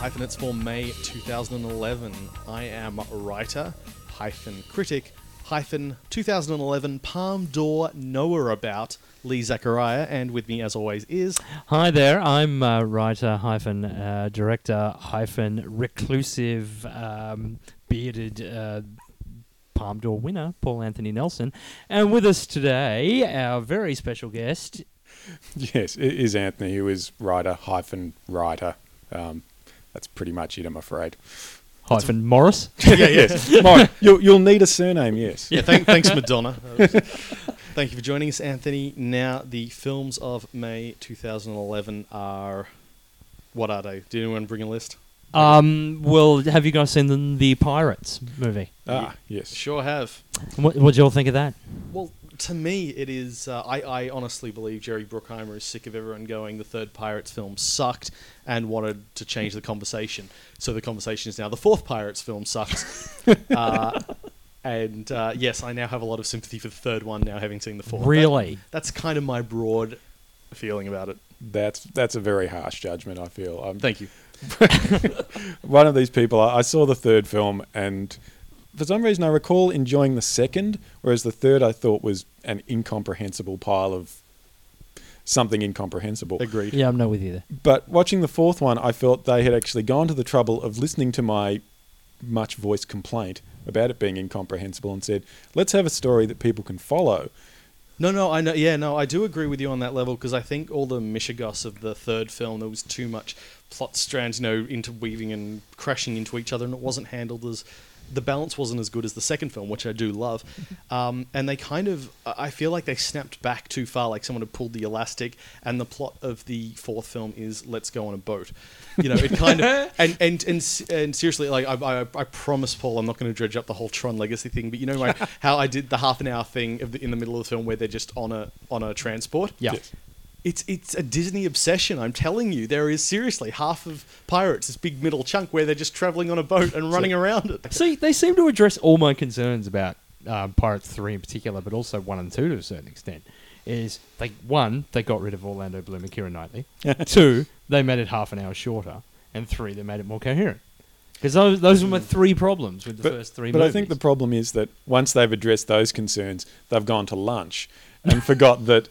Hyphenates for May 2011. I am writer, hyphen critic, hyphen 2011 Palme d'Or knower about Lee Zachariah, and with me as always is Hi there, I'm uh, writer hyphen uh, director hyphen reclusive um, bearded uh, Palme d'Or winner Paul Anthony Nelson, and with us today our very special guest. Yes, it is Anthony, who is writer hyphen writer. Um, that's pretty much it, I'm afraid. Hyphen Morris. yeah, yeah, yes, Mike, you'll, you'll need a surname. Yes. yeah. Thank, thanks, Madonna. Thank you for joining us, Anthony. Now, the films of May 2011 are what are they? Did anyone bring a list? Um, well, have you guys seen the, the Pirates movie? Ah, yes. Sure have. What what you all think of that? Well, to me, it is. Uh, I, I honestly believe Jerry Bruckheimer is sick of everyone going, the third Pirates film sucked and wanted to change the conversation. So the conversation is now the fourth Pirates film sucks. uh, and uh, yes, I now have a lot of sympathy for the third one now, having seen the fourth. That- Really? that's kind of my broad feeling about it. That's that's a very harsh judgment. I feel. I'm Thank you. one of these people. I, I saw the third film, and for some reason, I recall enjoying the second, whereas the third I thought was an incomprehensible pile of something incomprehensible. Agreed. Yeah, I'm not with you there. But watching the fourth one, I felt they had actually gone to the trouble of listening to my much voiced complaint about it being incomprehensible and said, let's have a story that people can follow. No, no, I know. Yeah, no, I do agree with you on that level because I think all the mishigas of the third film there was too much plot strands, you know, interweaving and crashing into each other, and it wasn't handled as the balance wasn't as good as the second film, which I do love. Um, and they kind of, I feel like they snapped back too far, like someone had pulled the elastic. And the plot of the fourth film is let's go on a boat. You know, it kind of and and and, and seriously, like I, I, I promise, Paul, I'm not going to dredge up the whole Tron Legacy thing, but you know my, how I did the half an hour thing of the, in the middle of the film where they're just on a on a transport. Yeah. Yes. It's it's a Disney obsession. I'm telling you, there is seriously half of Pirates, this big middle chunk where they're just traveling on a boat and running around it. See, they seem to address all my concerns about uh, Pirates Three in particular, but also one and two to a certain extent. Is they one they got rid of Orlando Bloom and Keira Knightley. two they made it half an hour shorter, and three they made it more coherent. Because those those were my three problems with the But, first three but movies. I think the problem is that once they've addressed those concerns, they've gone to lunch and forgot that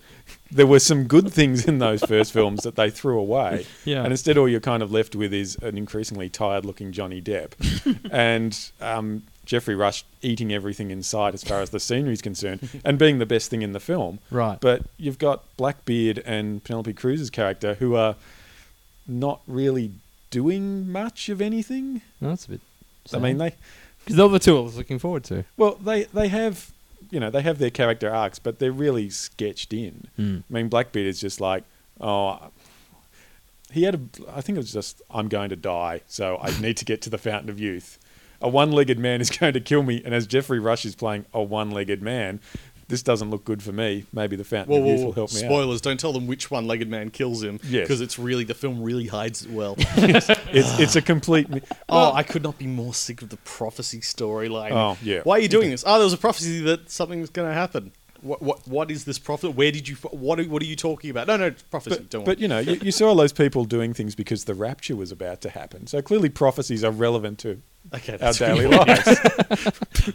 there were some good things in those first films that they threw away. Yeah. And instead, all you're kind of left with is an increasingly tired looking Johnny Depp and um, Geoffrey Rush eating everything in sight as far as the scenery is concerned and being the best thing in the film. Right. But you've got Blackbeard and Penelope Cruz's character who are not really doing much of anything. No, that's a bit. I mean, they because they're the two I was looking forward to. well, they they have you know they have their character arcs, but they're really sketched in. Mm. I mean, Blackbeard is just like, oh, he had a. I think it was just, I'm going to die, so I need to get to the Fountain of Youth. A one-legged man is going to kill me, and as Geoffrey Rush is playing a one-legged man, this doesn't look good for me. Maybe the Fountain Whoa, of Youth whoa. will help me out. Spoilers! Don't tell them which one-legged man kills him. Yes. because it's really the film really hides it well. It's it's a complete. mi- oh, I could not be more sick of the prophecy storyline. Oh, yeah. Why are you doing this? Oh, there was a prophecy that something's going to happen. What what what is this prophet? Where did you? What are, what are you talking about? No, no, it's prophecy. But, don't but worry. you know, you, you saw all those people doing things because the rapture was about to happen. So clearly, prophecies are relevant to Okay, our daily lives.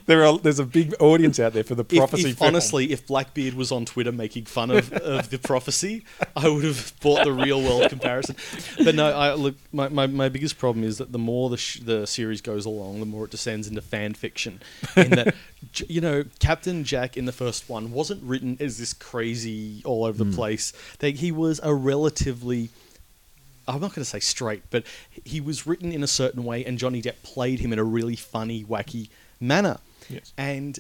there are there's a big audience out there for the prophecy. if film. honestly, if Blackbeard was on Twitter making fun of, of the prophecy, I would have bought the real world comparison. But no, I look. My, my, my biggest problem is that the more the sh- the series goes along, the more it descends into fan fiction. In that, you know, Captain Jack in the first one wasn't written as this crazy all over the hmm. place. They, he was a relatively I'm not going to say straight, but he was written in a certain way, and Johnny Depp played him in a really funny, wacky manner. Yes. And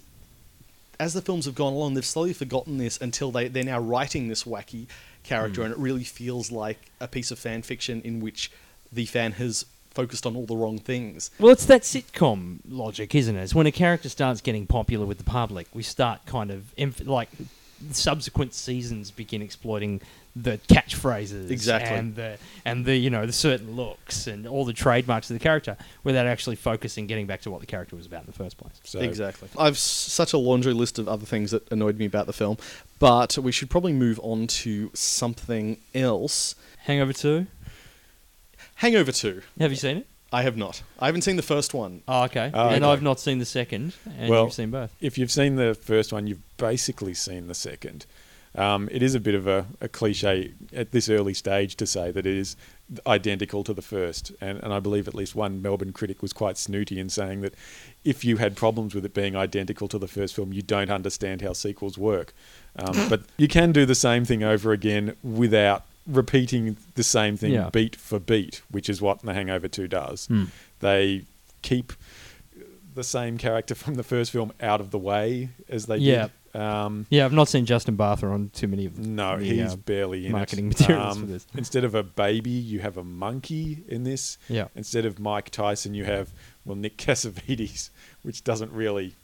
as the films have gone along, they've slowly forgotten this until they, they're now writing this wacky character, hmm. and it really feels like a piece of fan fiction in which the fan has focused on all the wrong things. Well, it's that sitcom logic, isn't it? It's when a character starts getting popular with the public, we start kind of like subsequent seasons begin exploiting the catchphrases Exactly. and the and the you know the certain looks and all the trademarks of the character without actually focusing getting back to what the character was about in the first place. So, Exactly. I've s- such a laundry list of other things that annoyed me about the film, but we should probably move on to something else. Hangover two. Hangover 2. Have you seen it? I have not. I haven't seen the first one. Oh, okay. Oh, and okay. I've not seen the second, and Well- you've seen both. If you've seen the first one, you've basically seen the second. Um, it is a bit of a, a cliche at this early stage to say that it is identical to the first, and, and I believe at least one Melbourne critic was quite snooty in saying that if you had problems with it being identical to the first film, you don't understand how sequels work. Um, but you can do the same thing over again without repeating the same thing Yeah. beat for beat, which is what The Hangover 2 does. Hmm. They keep the same character from the first film out of the way as they Yeah. did. Um, Yeah, I've not seen Justin Bartha on too many of no, the, he's uh, barely in marketing it. materials Um, for this. Instead of a baby, you have a monkey in this. Yeah. Instead of Mike Tyson, you have well Nick Cassavetes, which doesn't really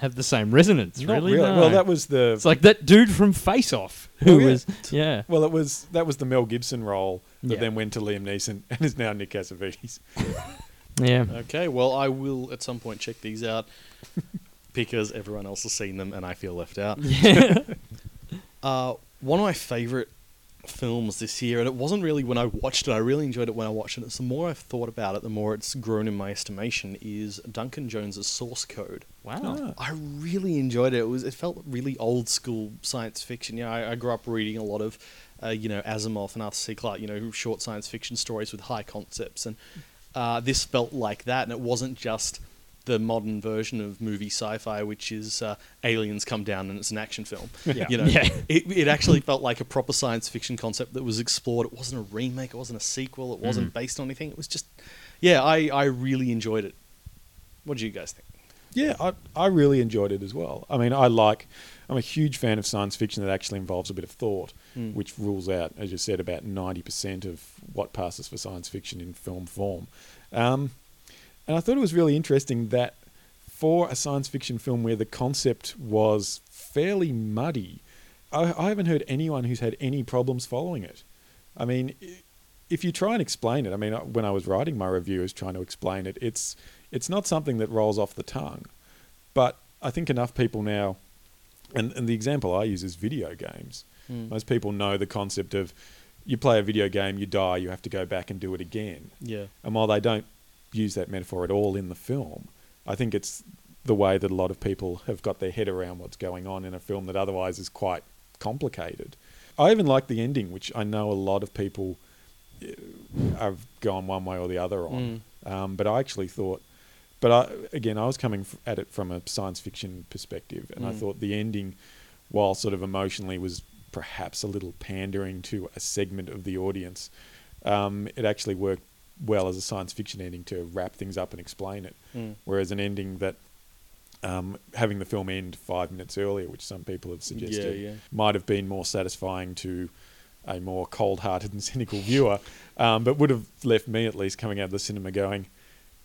have the same resonance. not really? No. Well, that was the It's like that dude from Face Off who Oh, yeah. was yeah. well, it was that was the Mel Gibson role that Yeah. then went to Liam Neeson and is now Nick Cassavetes. Yeah. Okay, well, I will at some point check these out because everyone else has seen them and I feel left out. Yeah. Uh, one of my favorite films this year, and it wasn't really when I watched it. I really enjoyed it when I watched it. It's the more I've thought about it, the more it's grown in my estimation. Is Duncan Jones's Source Code? wow. Ah. I really enjoyed it. It was it felt really old school science fiction. You know, I, I grew up reading a lot of, uh, you know, Asimov and Arthur C. Clarke. You know, short science fiction stories with high concepts, and uh, this felt like that. And it wasn't just the modern version of movie sci-fi, which is uh, aliens come down and it's an action film. Yeah. You know, Yeah. it, it actually felt like a proper science fiction concept that was explored. It wasn't a remake. It wasn't a sequel. It wasn't Mhm. based on anything. It was just, yeah, I, I really enjoyed it. What do you guys think? Yeah, I, I really enjoyed it as well. I mean, I like, I'm a huge fan of science fiction that actually involves a bit of thought, Mm. which rules out, as you said, about 90% of what passes for science fiction in film form. Um, and I thought it was really interesting that for a science fiction film where the concept was fairly muddy, I, I haven't heard anyone who's had any problems following it. I mean, if you try and explain it, I mean, when I was writing my review, I was trying to explain it. It's it's not something that rolls off the tongue, but I think enough people now, and, and the example I use is video games. Mm. Most people know the concept of you play a video game, you die, you have to go back and do it again. Yeah. And while they don't use that metaphor at all in the film, I think it's the way that a lot of people have got their head around what's going on in a film that otherwise is quite complicated. I even like the ending, which I know a lot of people uh, have gone one way or the other on. Um, but I actually thought, but I, again, I was coming at it from a science fiction perspective, and I Mm. thought the ending, while sort of emotionally was perhaps a little pandering to a segment of the audience, um, it actually worked well as a science fiction ending to wrap things up and explain it. Mm. Whereas an ending that um, having the film end five minutes earlier, which some people have suggested, yeah. might have been more satisfying to a more cold-hearted and cynical viewer, um, but would have left me at least coming out of the cinema going,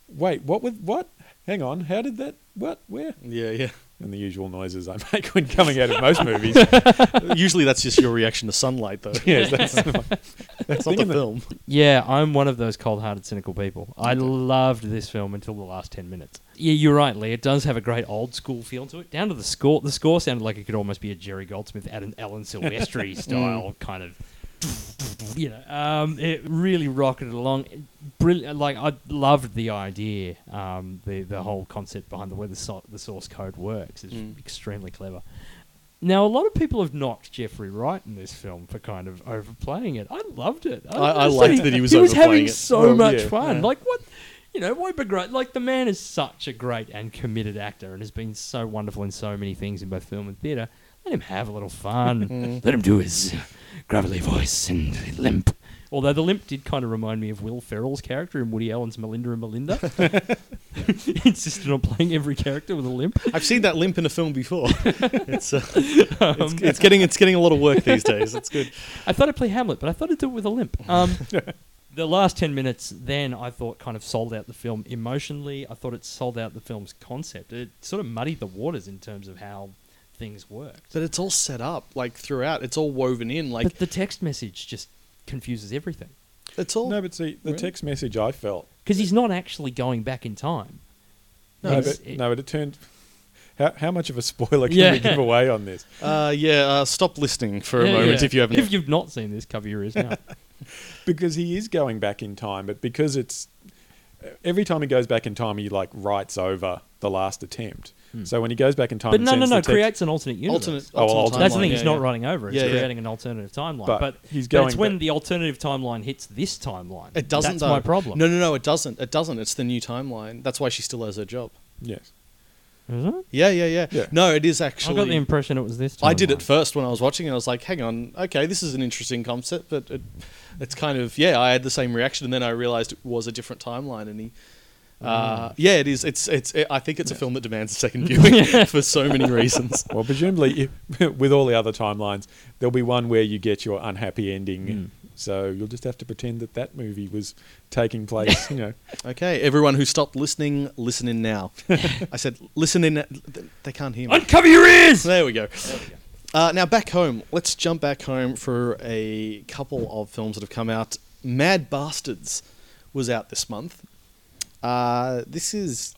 "Wait, what? With what? Hang on, how did that? What? Where?" Yeah, yeah. And the usual noises I make when coming out of most movies. Usually that's just your reaction to sunlight, though. yes, that's, That's not the thinking film. Yeah, I'm one of those cold-hearted, cynical people. I loved this film until the last ten minutes. Yeah, you're right, Lee. It does have a great old-school feel to it. Down to the score. The score sounded like it could almost be a Jerry Goldsmith, Alan, Alan Silvestri style kind of. You know, um, it really rocketed along. Brilliant. Like I loved the idea, um, the the whole concept behind the way the so- the source code works is Mm. extremely clever. Now, a lot of people have knocked Jeffrey Wright in this film for kind of overplaying it. I loved it. I- I just liked that he was He was having it. so Well, much yeah, fun. yeah. Like what, you know, why begrudge? Like the man is such a great and committed actor, and has been so wonderful in so many things in both film and theatre. Let him have a little fun. Mm. Let him do his gravelly voice and limp. Although the limp did kind of remind me of Will Ferrell's character in Woody Allen's Melinda and Melinda. he insisted on playing every character with a limp. I've seen that limp in a film before. it's, uh, Um, it's, it's getting it's getting a lot of work these days. It's good. I thought I'd play Hamlet, but I thought I'd do it with a limp. Um, the last 10 minutes, then, I thought kind of sold out the film emotionally. I thought it sold out the film's concept. It sort of muddied the waters in terms of how things worked. But it's all set up like throughout. It's all woven in. Like but the text message just confuses everything. it's all. no, but see, the Really? text message I felt. Because he's not actually going back in time. No, It's- but, it- no, but it turned. How, how much of a spoiler can Yeah. we give away on this? uh, yeah. Uh, stop listening for a Yeah, moment yeah. if you haven't. If you've not seen this, cover your ears now. because he is going back in time, but because it's every time he goes back in time, he like writes over the last attempt. So when he goes back in time, But and no, no, sends no. the text- Creates an alternate universe. Alternate, Oh, well, alternate alternate That's the timeline, thing. yeah, He's not yeah. writing over. It's Yeah, yeah. creating an alternative timeline. But But, he's but it's going when back- the alternative timeline hits this timeline. It doesn't. That's though. my problem. No, no, no. It doesn't. It doesn't. It's the new timeline. That's why she still has her job. Yes. Is it? Yeah, yeah, yeah. Yeah. No, it is actually I actually. got the impression it was this. I did timeline. at first when I was watching it. I was like, "Hang on, okay, this is an interesting concept," but it, it's kind of yeah. I had the same reaction, and then I realized it was a different timeline. And he, uh, yeah, it is. It's it's. It, I think it's a film that demands a second viewing for so many reasons. Well, presumably, if- with all the other timelines, there'll be one where you get your unhappy ending. Mm. So you'll just have to pretend that that movie was taking place. you know, Okay, everyone who stopped listening, listen in now. I said, listen in. They can't hear me. Uncover your ears. There we go. Uh, now back home. Let's jump back home for a couple of films that have come out. Mad Bastards was out this month. Uh, this is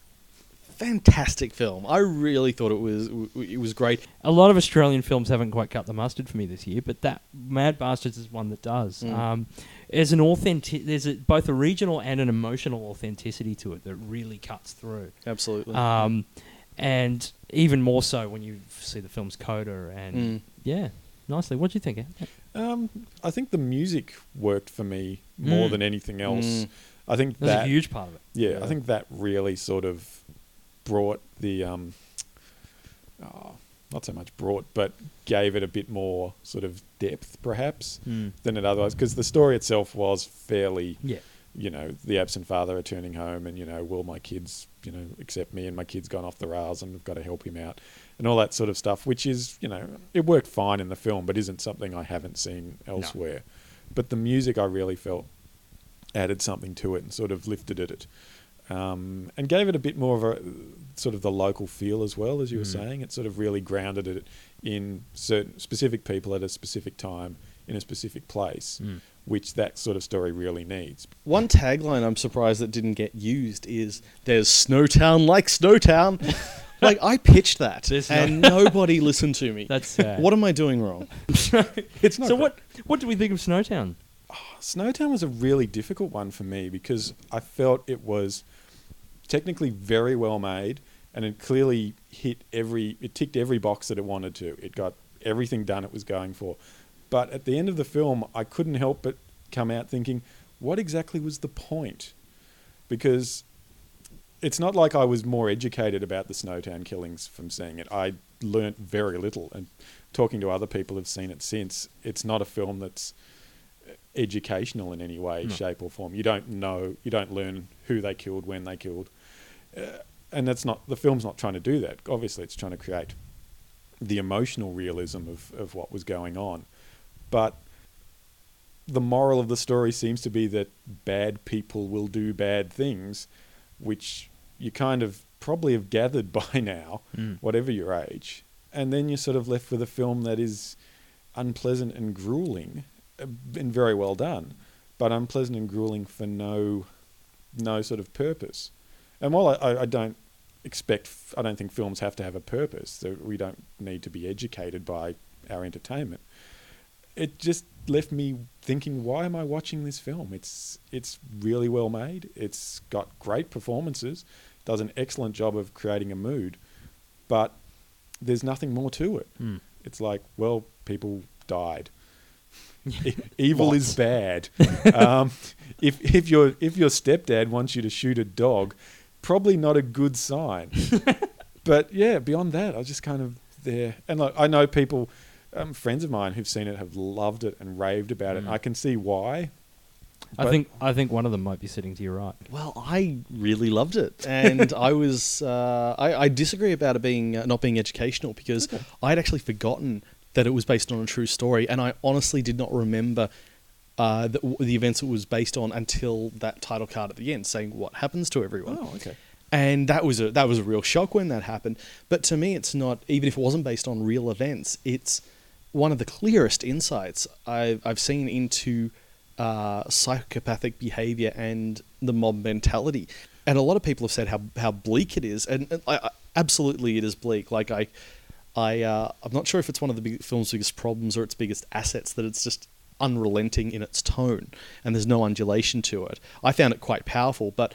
fantastic film. I really thought it was it was great. A lot of Australian films haven't quite cut the mustard for me this year, but that Mad Bastards is one that does. Mm. Um, there's an authentic, there's a, both a regional and an emotional authenticity to it that really cuts through. Absolutely. Um, and even more so when you see the film's coda and Mm. yeah, nicely. What do you think? Um, I think the music worked for me more Mm. than anything else. I think That's that a huge part of it. yeah, Yeah. I think that really sort of brought the um, oh, not so much brought, but gave it a bit more sort of depth, perhaps, Mm. than it otherwise. Because the story itself was fairly Yeah. you know, the absent father returning home and, you know, will my kids, you know, accept me and my kid's gone off the rails and I've got to help him out and all that sort of stuff, which is, you know, it worked fine in the film, but isn't something I haven't seen elsewhere. But the music I really felt added something to it and sort of lifted it. Um, and gave it a bit more of a sort of the local feel as well, as you were Mm. saying. It sort of really grounded it in certain specific people at a specific time in a specific place, Mm. which that sort of story really needs. One tagline I'm surprised that didn't get used is "There's Snowtown like Snowtown." like I pitched that, There's no- and nobody listened to me. That's sad. what am I doing wrong? It's not so great. what? What do we think of Snowtown? Snowtown was a really difficult one for me because I felt it was technically very well made and it clearly hit every it ticked every box that it wanted to. It got everything done it was going for. But at the end of the film, I couldn't help but come out thinking, what exactly was the point? Because it's not like I was more educated about the Snowtown killings from seeing it. I learnt very little, and talking to other people who've seen it since, it's not a film that's educational in any way, No. shape, or form. You don't know, you don't learn who they killed, when they killed, uh, and that's not the film's not trying to do that. Obviously, it's trying to create the emotional realism of, of what was going on, but the moral of the story seems to be that bad people will do bad things, which you kind of probably have gathered by now, Mm. whatever your age. And then you're sort of left with a film that is unpleasant and grueling, and very well done, but unpleasant and grueling for no, no sort of purpose. And while I, I, I don't expect, I don't think films have to have a purpose. That we don't need to be educated by our entertainment. It just left me thinking, why am I watching this film? It's it's really well made. It's got great performances. Does an excellent job of creating a mood, but there's nothing more to it. Mm. It's like, well, people died. Evil is bad. um, if if your if your stepdad wants you to shoot a dog, probably not a good sign. but yeah, beyond that, I was just kind of there. And like, I know people, um, friends of mine who've seen it have loved it and raved about it. Mm. And I can see why. I think I think one of them might be sitting to your right. Well, I really loved it, and I was uh, I, I disagree about it being uh, not being educational because I had actually forgotten that it was based on a true story, and I honestly did not remember uh, the, the events it was based on until that title card at the end, saying what happens to everyone. Oh, okay. and that was a that was a real shock when that happened. But to me, it's not even if it wasn't based on real events. It's one of the clearest insights I've I've seen into uh, psychopathic behavior and the mob mentality. And a lot of people have said how how bleak it is, and, and I, I, absolutely it is bleak. Like I. I uh, I'm not sure if it's one of the big, film's biggest problems or its biggest assets that it's just unrelenting in its tone, and there's no undulation to it. I found it quite powerful, but.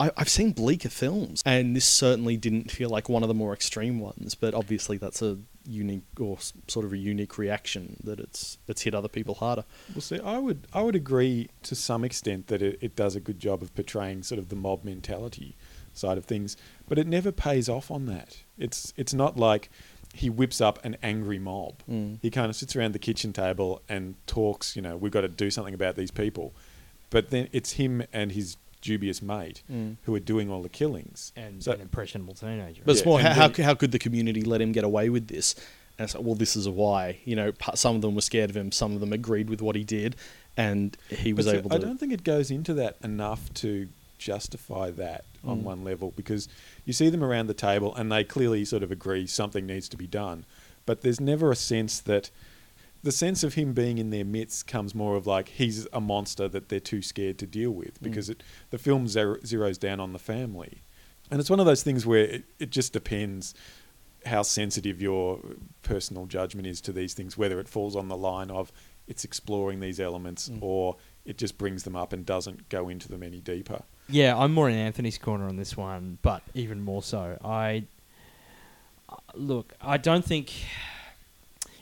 I, I've seen bleaker films, and this certainly didn't feel like one of the more extreme ones. But obviously, that's a unique or sort of a unique reaction that it's it's hit other people harder. Well, see, I would I would agree to some extent that it, it does a good job of portraying sort of the mob mentality side of things, but it never pays off on that. It's it's not like he whips up an angry mob. Mm. He kind of sits around the kitchen table and talks. You know, we've got to do something about these people, but then it's him and his dubious mate Mm. who are doing all the killings. and So- an impressionable teenager. But it's more and how, how, how could the community let him get away with this? And it's like, well, this is a why. You know, some of them were scared of him, some of them agreed with what he did, and he was But see, able I to. don't think it goes into that enough to justify that on Mm. one level because you see them around the table and they clearly sort of agree something needs to be done, but there's never a sense that the sense of him being in their midst comes more of like he's a monster that they're too scared to deal with because it, the film zero, zeroes down on the family, and it's one of those things where it, it just depends how sensitive your personal judgment is to these things, whether it falls on the line of it's exploring these elements Mm. or it just brings them up and doesn't go into them any deeper. Yeah, I'm more in Anthony's corner on this one, but even more so. I look. I don't think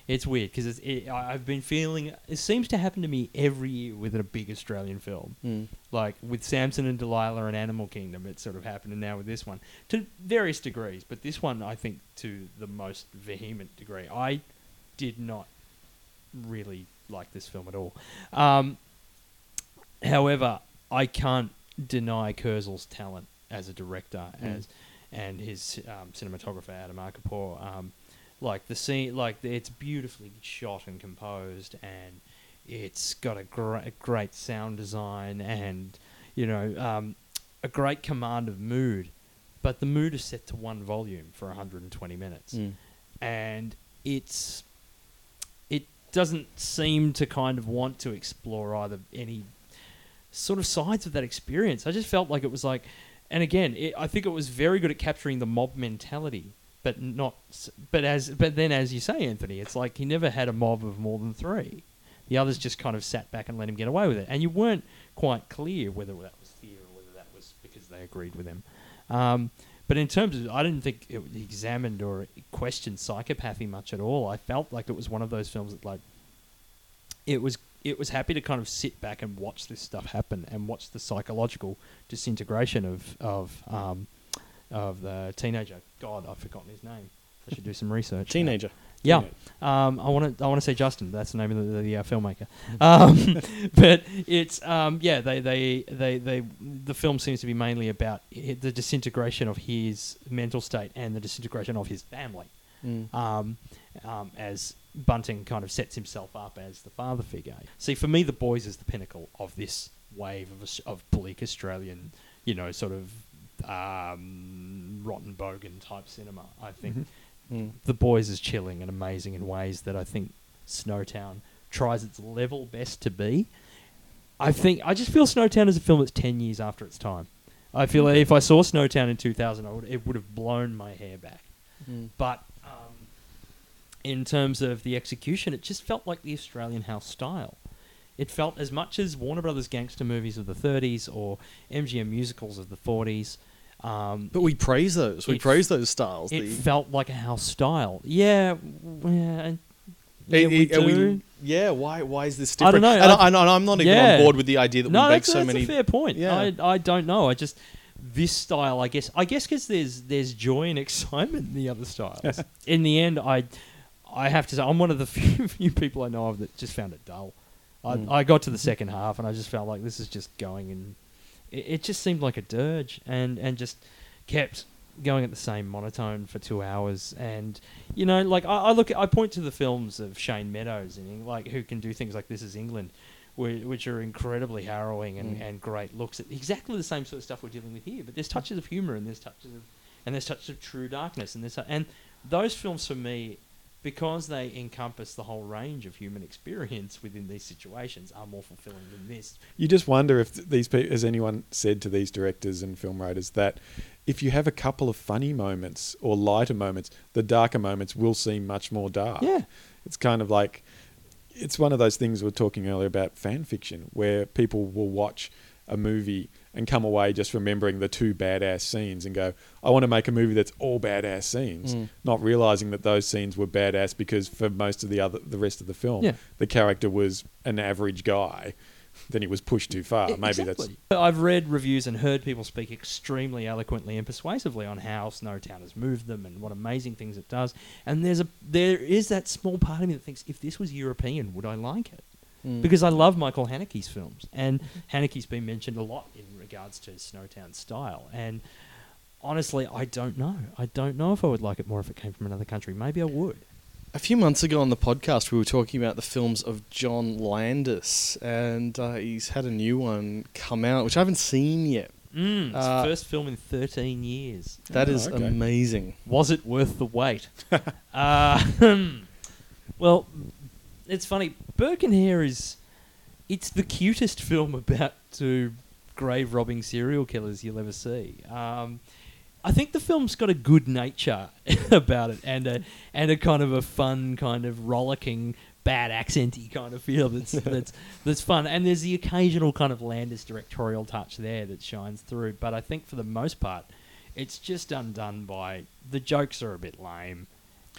it's weird because it, I've been feeling. It seems to happen to me every year with a big Australian film, Mm. like with Samson and Delilah and Animal Kingdom. It's sort of happening now with this one to various degrees, but this one I think to the most vehement degree. I did not really like this film at all. Um, however, I can't deny Kurzel's talent as a director Mm. as and his um, cinematographer Adam Arkapaw. Um, like the scene, like it's beautifully shot and composed, and it's got a great, great sound design, and you know, um, a great command of mood. But the mood is set to one volume for 120 minutes Mm. and it's it doesn't seem to kind of want to explore either any sort of sides of that experience. I just felt like it was like, and again, it, I think it was very good at capturing the mob mentality, but not. But as but then, as you say, Anthony, it's like he never had a mob of more than three. The others just kind of sat back and let him get away with it, and you weren't quite clear whether that was fear or whether that was because they agreed with him. Um, but in terms of, I didn't think it examined or questioned psychopathy much at all. I felt like it was one of those films that, like, it was it was happy to kind of sit back and watch this stuff happen and watch the psychological disintegration of of um, of the teenager. God, I've forgotten his name. I should do some research. Teenager. Yeah, um, I want to. I want to say Justin. That's the name of the, the uh, filmmaker. Um, but it's um, yeah. They, they they they the film seems to be mainly about the disintegration of his mental state and the disintegration of his family. Mm. Um, um, as Bunting kind of sets himself up as the father figure. See, for me, The Boys is the pinnacle of this wave of of bleak Australian, you know, sort of um, rotten bogan type cinema. I think Mhm. Mm. the Boys is chilling and amazing in ways that I think Snowtown tries its level best to be. I think I just feel Snowtown is a film that's ten years after its time. I feel like if I saw Snowtown in 2000, would, it would have blown my hair back. Mm. But in terms of the execution, it just felt like the Australian house style. It felt as much as Warner Brothers gangster movies of the 30s or MGM musicals of the 40s. Um, But we praise those. We praise those styles. it The- felt like a house style. Yeah, yeah, yeah we do. yeah, why why is this different? I don't know, And, I- and I'm not even Yeah. on board with the idea that no, we make so that's many. a fair point. Yeah. I, I don't know. I just this style. I guess. I guess because there's there's joy and excitement in the other styles. in the end, I I have to say I'm one of the few, few people I know of that just found it dull. I, Mm. I got to the second half and I just felt like this is just going and it, it just seemed like a dirge and and just kept going at the same monotone for two hours and you know like I, I look at, I point to the films of Shane Meadows and like who can do things like This Is England whi- which are incredibly harrowing and, Mm. and great looks at exactly the same sort of stuff we're dealing with here but there's touches of humor and there's touches of and there's touches of true darkness and there's and those films for me because they encompass the whole range of human experience within these situations are more fulfilling than this You just wonder if these people, has anyone said to these directors and film writers that if you have a couple of funny moments or lighter moments, the darker moments will seem much more dark. Yeah. It's kind of like it's one of those things we were talking earlier about fan fiction, where people will watch a movie and come away just remembering the two badass scenes and go, I want to make a movie that's all badass scenes, Mm. not realizing that those scenes were badass because for most of the other the rest of the film, Yeah. the character was an average guy. Then he was pushed too far. E- Maybe exactly. I've read reviews and heard people speak extremely eloquently and persuasively on how Snowtown has moved them and what amazing things it does. And there's a there is that small part of me that thinks if this was European, would I like it? Mm. Because I love Michael Haneke's films, and Haneke's been mentioned a lot in regards to Snowtown style. And honestly, I don't know. I don't know if I would like it more if it came from another country. Maybe I would. A few months ago on the podcast, we were talking about the films of John Landis, and uh, he's had a new one come out, which I haven't seen yet. Mm, it's Uh, the first film in 13 years. That Oh, is okay. amazing. Was it worth the wait? uh, well, it's funny. burke Birkenhair is it's the cutest film about two grave robbing serial killers you'll ever see. Um, I think the film's got a good nature about it and a and a kind of a fun kind of rollicking bad accenty kind of feel that's that's that's fun and there's the occasional kind of Landis directorial touch there that shines through but I think for the most part it's just undone by the jokes are a bit lame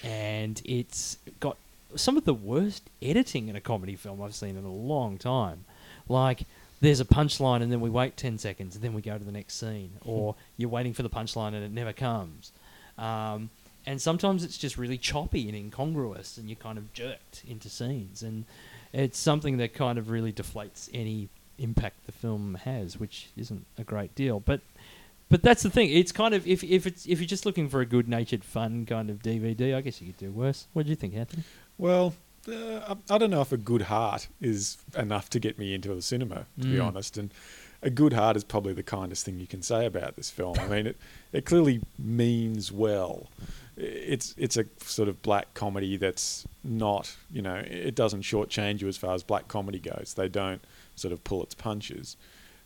and it's got some of the worst editing in a comedy film I've seen in a long time. Like there's a punchline and then we wait 10 seconds and then we go to the next scene or you're waiting for the punchline and it never comes. Um, and sometimes it's just really choppy and incongruous and you're kind of jerked into scenes and it's something that kind of really deflates any impact the film has, which isn't a great deal. But but that's the thing. It's kind of if if it's if you're just looking for a good natured, fun kind of DVD, I guess you could do worse. What do you think, Anthony? Well, uh, I don't know if a good heart is enough to get me into the cinema, to be Mm. honest. And a good heart is probably the kindest thing you can say about this film. I mean, it, it clearly means well. It's it's a sort of black comedy that's not, you know, it doesn't shortchange you as far as black comedy goes. They don't sort of pull its punches,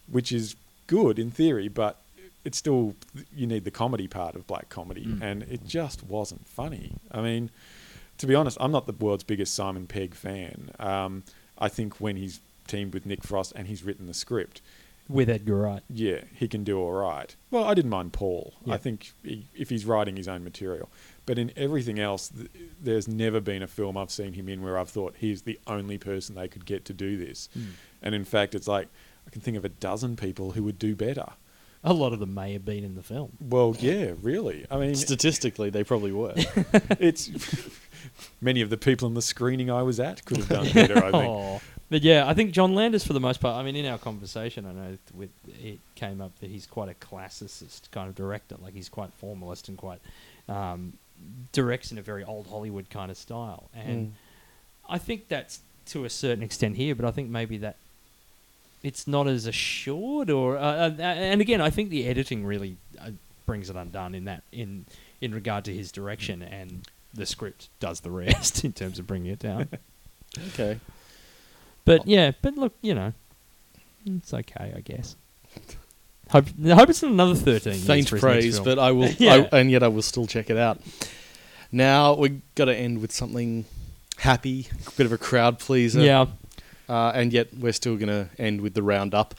which is good in theory, but it's still you need the comedy part of black comedy, Mm. and it just wasn't funny. I mean, to be honest, I'm not the world's biggest Simon Pegg fan. Um, I think when he's teamed with Nick Frost and he's written the script, With Edgar Wright. yeah, he can do all right. Well, I didn't mind Paul. Yeah. I think he, if he's writing his own material, but in everything else, th- there's never been a film I've seen him in where I've thought he's the only person they could get to do this. Mm. And in fact, it's like I can think of a dozen people who would do better. A lot of them may have been in the film. Well, yeah, really. I mean, Statistically, they probably were. it's many of the people in the screening I was at could have done better. I think. But yeah, I think John Landis, for the most part, I mean, in our conversation, I know with it came up that he's quite a classicist kind of director. Like he's quite formalist and quite um, directs in a very old Hollywood kind of style. And Mm. I think that's to a certain extent here, but I think maybe that it's not as assured. Or uh, uh, and again, I think the editing really uh, brings it undone in that in in regard to his direction and the script does the rest in terms of bringing it down. okay. But yeah, but look, you know, it's okay, I guess. Hope, I hope it's not another thirteen. Faint praise, but I will, Yeah. I, and yet I will still check it out. Now we've got to end with something happy, a bit of a crowd pleaser. yeah, uh, and yet we're still going to end with the roundup.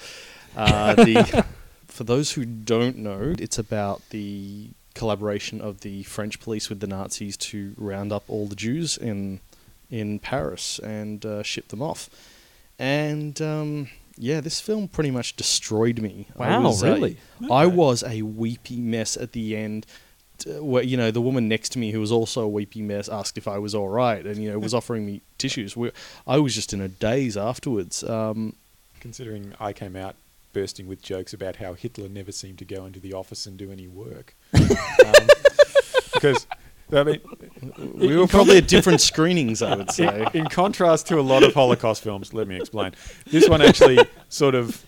Uh, the, for those who don't know, it's about the collaboration of the French police with the Nazis to round up all the Jews in in Paris and uh, ship them off. And um, yeah, this film pretty much destroyed me. I Wow, was, uh, really? I Okay. was a weepy mess at the end. Where you know the woman next to me, who was also a weepy mess, asked if I was all right, and you know was offering me tissues. We, I was just in a daze afterwards. Um, Considering I came out bursting with jokes about how Hitler never seemed to go into the office and do any work. um, because, I mean, we were probably at different screenings, I would say. in, in contrast to a lot of Holocaust films, let me explain. This one actually sort of,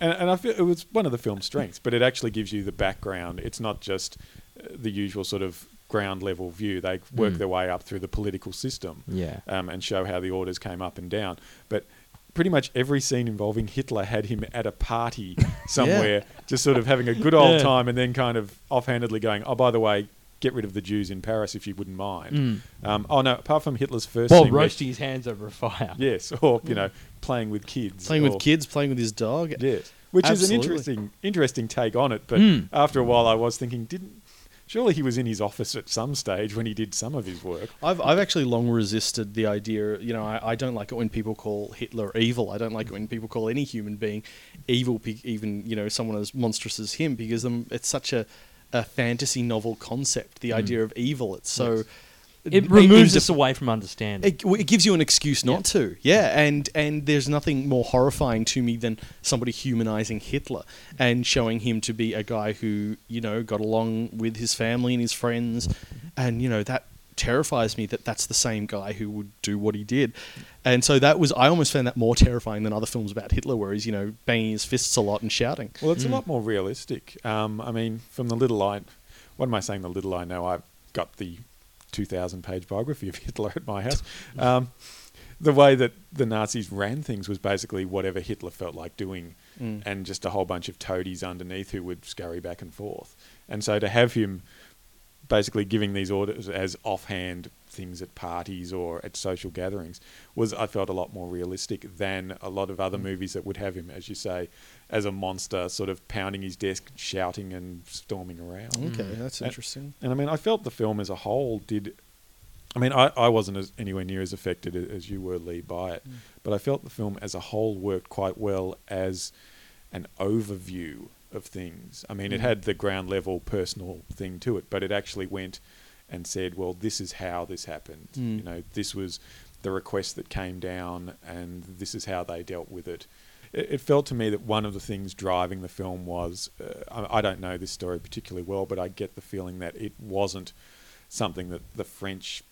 and, and I feel it was one of the film's strengths, but it actually gives you the background. It's not just uh, the usual sort of ground level view. They work Mm. their way up through the political system yeah. um, and show how the orders came up and down. But pretty much every scene involving Hitler had him at a party somewhere, just sort of having a good old Yeah. time, and then kind of offhandedly going, "Oh, by the way, get rid of the Jews in Paris if you wouldn't mind. Mm. Um, oh no, apart from Hitler's first While scene where- roasting his hands over a fire. yes, or you know, playing with kids, Playing or- with kids, playing with his dog. Yes, which is an interesting interesting take on it. But Mm. after a while, I was thinking, didn't surely he was in his office at some stage when he did some of his work? I've I've actually long resisted the idea. You know, I, I don't like it when people call Hitler evil. I don't like it when people call any human being evil, even you know someone as monstrous as him, because um, it's such a, a fantasy novel concept. The idea of evil. It's so. Yes. It removes us away from understanding. It, it gives you an excuse not to, yeah, and and there's nothing more horrifying to me than somebody humanizing Hitler and showing him to be a guy who you know got along with his family and his friends, and you know that terrifies me that that's the same guy who would do what he did, and so that was I almost found that more terrifying than other films about Hitler, where he's you know banging his fists a lot and shouting. Well, it's Mm. a lot more realistic. Um, I mean, from the little I, what am I saying? The little I know, I've got the 2,000 page biography of Hitler at my house. Um, the way that the Nazis ran things was basically whatever Hitler felt like doing, Mm. and just a whole bunch of toadies underneath who would scurry back and forth. And so to have him basically giving these orders as offhand things at parties or at social gatherings was I felt a lot more realistic than a lot of other movies that would have him, as you say, as a monster, sort of pounding his desk, shouting and storming around. Okay, Mm. that's And- interesting. And I mean, I felt the film as a whole did. I mean, I, I wasn't as, anywhere near as affected as you were, Lee, by it, but I felt the film as a whole worked quite well as an overview of things. I mean, it Mm. had the ground level personal thing to it, but it actually went and said, well, this is how this happened. Mm. You know, this was the request that came down, and this is how they dealt with it. It, it felt to me that one of the things driving the film was uh, I, I don't know this story particularly well, but I get the feeling that it wasn't something that the French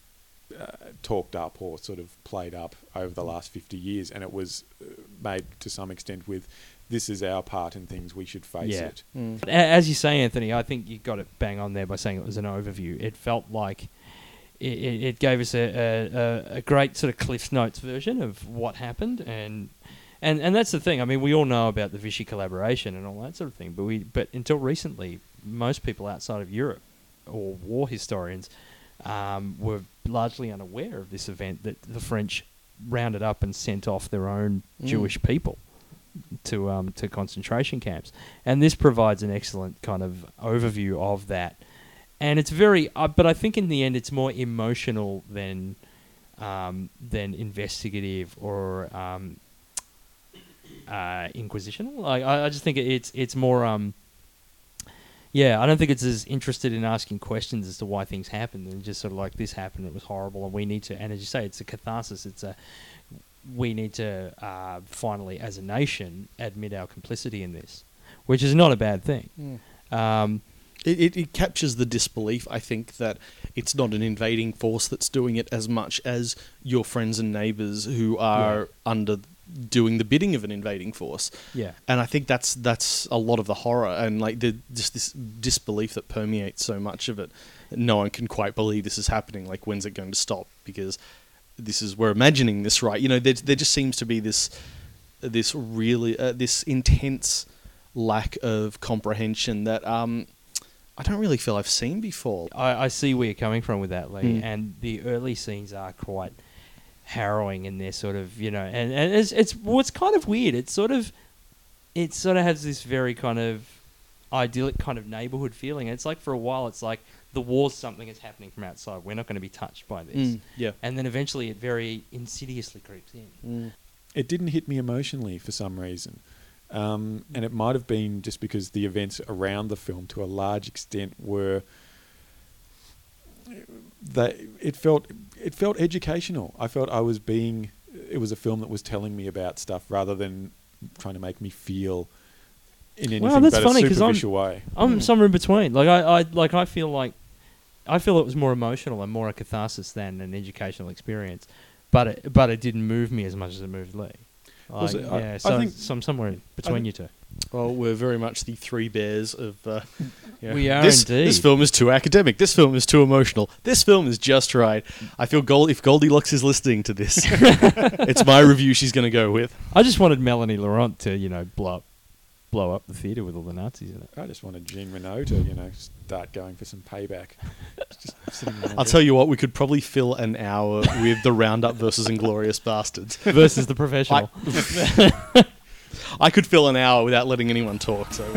uh, talked up or sort of played up over the last 50 years, and it was uh, made to some extent with this is our part in things, we should face Yeah. it. Mm. As you say, Anthony, I think you got it bang on there by saying it was an overview. It felt like it, it it gave us a, a, a- a great sort of Cliff's Notes version of what happened, and and and that's the thing. I mean, we all know about the Vichy collaboration and all that sort of thing, but we but until recently, most people outside of Europe or war historians um, were largely unaware of this event that the French rounded up and sent off their own Mm. Jewish people to um, to concentration camps, and this provides an excellent kind of overview of that. And it's very, uh, but I think in the end, it's more emotional than um, than investigative or um, uh, inquisitional. Like I, I just think it's it's more. Um, yeah, I don't think it's as interested in asking questions as to why things happened and just sort of like this happened, it was horrible, and we need to. And as you say, it's a catharsis. It's a we need to uh, finally, as a nation, admit our complicity in this, which is not a bad thing. Mm. Um, It, it, it captures the disbelief, I think, that it's not an invading force that's doing it as much as your friends and neighbours who are Yeah. under doing the bidding of an invading force. yeah, And I think that's that's a lot of the horror and like the just this disbelief that permeates so much of it. No one can quite believe this is happening. Like when's it going to stop? Because this is we're imagining this right. You know, there there just seems to be this this really uh, this intense lack of comprehension that um I don't really feel I've seen before. I, I see where you're coming from with that, Lee. Mm. And the early scenes are quite harrowing in their sort of, you know, and, and it's it's what's kind of weird. It's sort of, it sort of has this very kind of idyllic kind of neighborhood feeling. It's like for a while, it's like the war's something that's happening from outside. We're not going to be touched by this. Mm, yeah. And then eventually, it very insidiously creeps in. Mm. it didn't hit me emotionally for some reason. Um, and it might have been just because the events around the film, to a large extent, were that it felt it felt educational. I felt I was being. It was a film that was telling me about stuff rather than trying to make me feel in anything that's but funny, a 'cause I'm- way. I'm Mm. somewhere in between. Like I, I like I feel like I feel it was more emotional and more a catharsis than an educational experience. But it, but it didn't move me as much as it moved Lee. Well, Like, so yeah, I so, think- so I'm somewhere between think- you two. Well, we're very much the three bears of. Uh, yeah. We are this, indeed. This film is too academic. This film is too emotional. This film is just right. I feel Gold, if Goldilocks is listening to this, it's my review she's going to go with. I just wanted Melanie Laurent to you know blow up blow up the theater with all the Nazis in it. I just wanted Jean Reno to, you know, start going for some payback. Just sitting there I'll tell you what, we could probably fill an hour with the Roundup versus Inglourious Basterds. Versus the professional. I could fill an hour without letting anyone talk. So.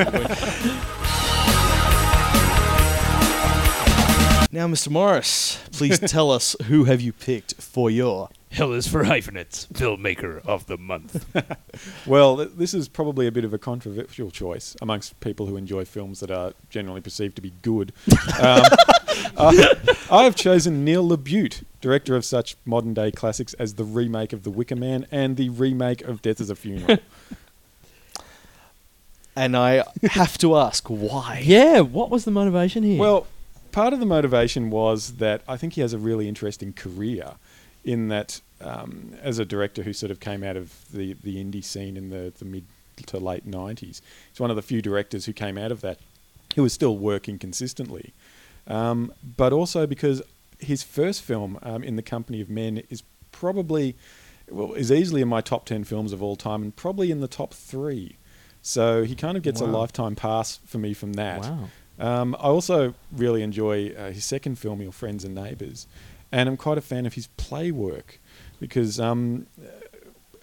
now, Mr. Morris, please tell us who have you picked for your Hell is for hyphenates, filmmaker of the month. Well, th- this is probably a bit of a controversial choice amongst people who enjoy films that are generally perceived to be good. Um, I, I have chosen Neil LaBute, director of such modern day classics as the remake of The Wicker Man and the remake of Death at a Funeral. And I have to ask why. yeah, what was the motivation here? Well, part of the motivation was that I think he has a really interesting career in that um, as a director who sort of came out of the, the indie scene in the, the mid to late 90s. He's one of the few directors who came out of that who was still working consistently. Um, but also because his first film, um, In the Company of Men, is probably, well, is easily in my top 10 films of all time and probably in the top three. So he kind of gets a lifetime pass for me from that. wow. Um, I also really enjoy uh, his second film, Your Friends and Neighbours, and I'm quite a fan of his play work because, um,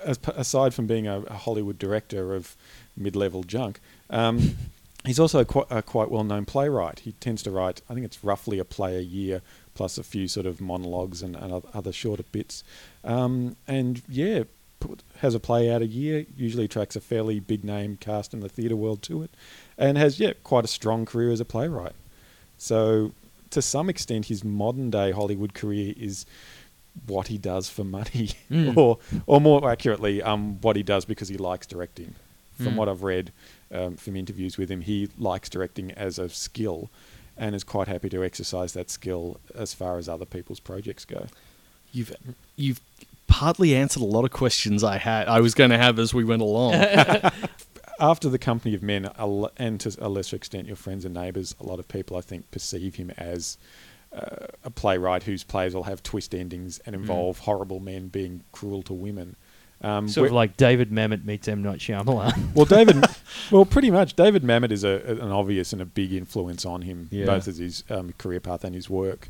as, aside from being a, a Hollywood director of mid-level junk, um, he's also a quite, a quite well-known playwright. He tends to write, I think it's roughly a play a year, plus a few sort of monologues and, and other shorter bits. Um, and yeah, put, has a play out a year. Usually attracts a fairly big name cast in the theatre world to it, and has yeah quite a strong career as a playwright. So to some extent, his modern day Hollywood career is what he does for money, Mm. or or more accurately, um, what he does because he likes directing. From Mm. what I've read um, from interviews with him, he likes directing as a skill, and is quite happy to exercise that skill as far as other people's projects go. You've you've partly answered a lot of questions I had. I was going to have as we went along. after the company of men, and to a lesser extent, your friends and neighbours, a lot of people I think perceive him as uh, a playwright whose plays will have twist endings and involve horrible men being cruel to women. Um, Sort of like David Mamet meets M. Night Shyamalan. well, David, well, pretty much. David Mamet is a, an obvious and a big influence on him, Yeah. both as his um, career path and his work.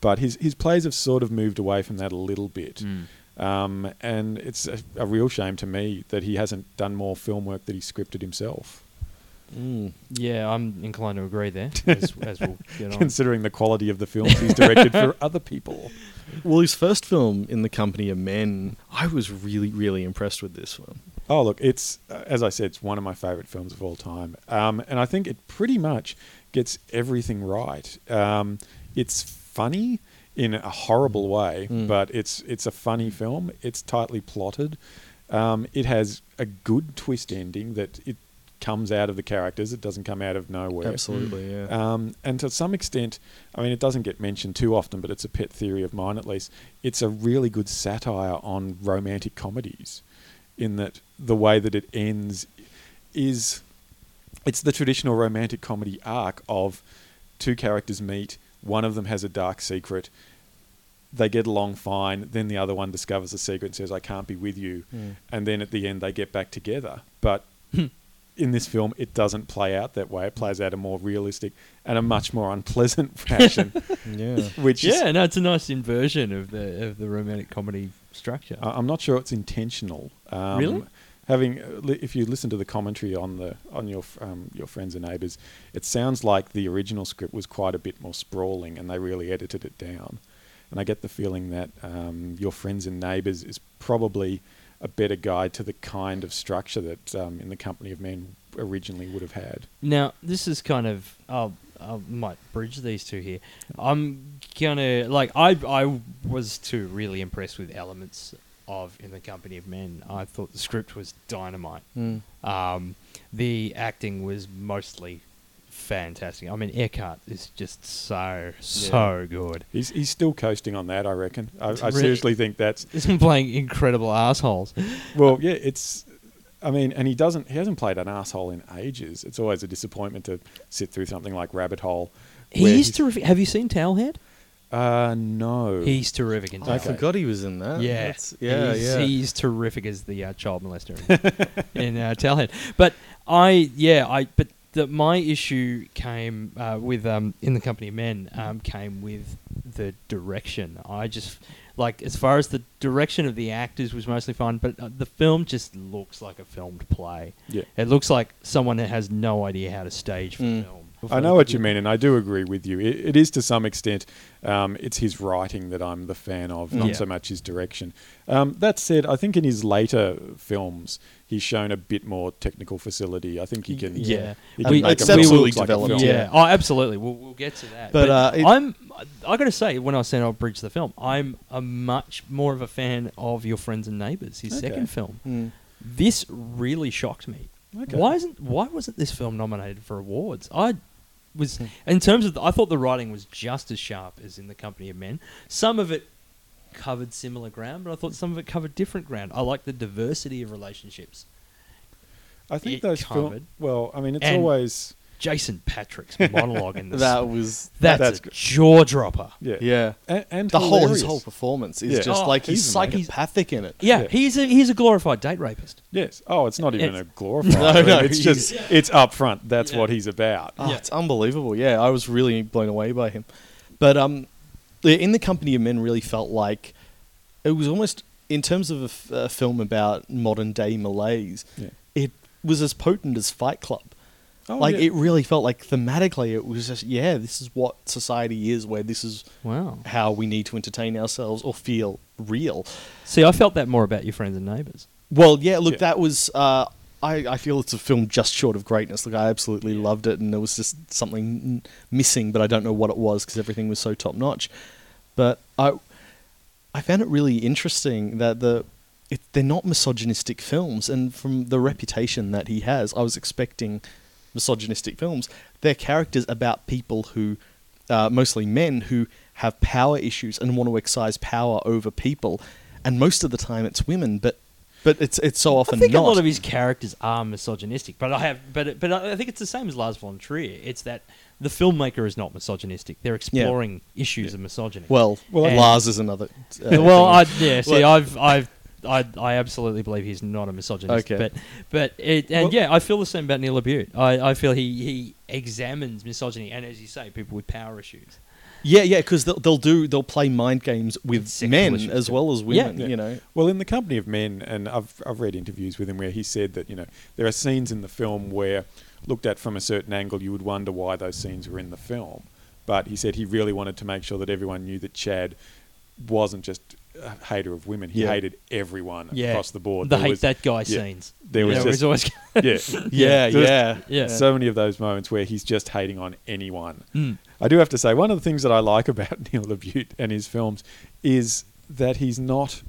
But his his plays have sort of moved away from that a little bit. Mm. Um, and it's a, a real shame to me that he hasn't done more film work that he scripted himself. Mm. Yeah, I'm inclined to agree there, as, as we'll get on. considering the quality of the films he's directed for other people. Well, his first film, In the Company of Men, I was really, really impressed with this one. Oh, look, it's uh, as I said, it's one of my favorite films of all time, um, and I think it pretty much gets everything right. Um, it's funny in a horrible way, Mm. but it's it's a funny film. It's tightly plotted. Um, it has a good twist ending that it comes out of the characters. It doesn't come out of nowhere. Absolutely, yeah. Um, and to some extent, I mean, it doesn't get mentioned too often, but it's a pet theory of mine at least. It's a really good satire on romantic comedies, in that the way that it ends is it's the traditional romantic comedy arc of two characters meet, one of them has a dark secret, they get along fine, then the other one discovers the secret and says, I can't be with you. Mm. And then at the end, they get back together. But in this film, it doesn't play out that way. It plays out a more realistic and a much more unpleasant fashion, yeah. which is, yeah, no, it's a nice inversion of the of the romantic comedy structure. I- I'm not sure it's intentional. Um, Really? Having, uh, if you listen to the commentary on the on your um, your friends and neighbours, it sounds like the original script was quite a bit more sprawling, and they really edited it down. And I get the feeling that um, your friends and neighbours is probably a better guide to the kind of structure that um, in the company of men originally would have had. Now, this is kind of I'll, I might bridge these two here. I'm gonna like I I was too really impressed with elements of In the Company of Men. I thought the script was dynamite. Mm. Um, the acting was mostly fantastic. I mean, Eckhart is just so so good. He's he's still coasting on that, I reckon. I, I Really? seriously think that's He's been playing incredible assholes. well, yeah. It's, I mean, and he doesn't. He hasn't played an asshole in ages. It's always a disappointment to sit through something like Rabbit Hole. He where is he's- terrific. Have you seen Towelhead? Uh, no. He's terrific in I forgot he was in that. Yeah, That's- yeah, he's, yeah. He's terrific as the uh, child molester in, in uh, Towelhead. But I yeah I but the, my issue came uh, with um, in the company of men um, came with the direction. I just like as far as the direction of the actors was mostly fine, but uh, the film just looks like a filmed play. Yeah. It looks like someone that has no idea how to stage for Mm. film. I know what you mean, and I do agree with you. It, it is to some extent, um, it's his writing that I'm the fan of, not Yeah. so much his direction. Um, that said, I think in his later films, he's shown a bit more technical facility. I think he can, Yeah. he We- can make it's a film absolutely look like developed, film. Yeah. Oh, absolutely. We'll, we'll get to that. But, uh, it- I'm. I got to say, when I was saying I'll bridge the film, I'm a much more of a fan of Your Friends and Neighbors, his Okay. second film. Mm. This really shocked me. Okay. Why isn't Why wasn't this film nominated for awards? I was Hmm. in terms of. The, I thought the writing was just as sharp as in The Company of Men. Some of it covered similar ground, but I thought some of it covered different ground. I like the diversity of relationships. I think it those covered. films. Well, I mean, it's And- always Jason Patric's monologue in this. That was that's, that's a jaw dropper. yeah, yeah. and, and The whole his whole performance is Yeah. just Oh, like he's, he's amazing. psychopathic in it. Yeah, Yeah. he's a he's a glorified date rapist. Yes. Oh, it's not even It's- a glorified. No, no, it's just he's- it's up front. That's Yeah. what he's about. Oh, Yeah. it's unbelievable. Yeah, I was really blown away by him. But um, the- in the company of men, really felt like it was almost in terms of a f- a, film about modern day malaise. Yeah. It was as potent as Fight Club. Oh, like yeah. it really felt like thematically, it was just yeah, this is what society is, where this is Wow. how we need to entertain ourselves or feel real. See, I felt that more about your friends and neighbors. Well, yeah, look, Yeah. that was. Uh, I, I feel it's a film just short of greatness. Like I absolutely loved it, and there was just something missing, but I don't know what it was because everything was so top notch. But I, I found it really interesting that the, it, they're not misogynistic films, and from the reputation that he has, I was expecting misogynistic films. They're characters about people who, uh, mostly men, who have power issues and want to exercise power over people, and most of the time it's women, but. But it's it's so often I think not. a lot of his characters are misogynistic, but I have, but but I think it's the same as Lars von Trier. It's that the filmmaker is not misogynistic; they're exploring issues of misogyny. well, Well, And- Lars is another. Uh, well, I thing. yeah. See, Well- I've I've. I, I absolutely believe he's not a misogynist, Okay. but but it, and Well- yeah, I feel the same about Neil LaBute. I, I feel he, he examines misogyny and, as you say, people with power issues. Yeah, yeah, because they'll, they'll do they'll play mind games with men as well as women. Yeah. You know, Well, in the company of men, and I've I've read interviews with him where he said that you know there are scenes in the film where, looked at from a certain angle, you would wonder why those scenes were in the film. But he said he really wanted to make sure that everyone knew that Chad wasn't just a hater of women; he Yeah. hated everyone Yeah, across the board. The There hate was- that guy yeah, scenes. There was You know, just always yeah, yeah, There was yeah, Yeah. so many of those moments where he's just hating on anyone. Mm. I do have to say, one of the things that I like about Neil LaBute and his films is that he's not.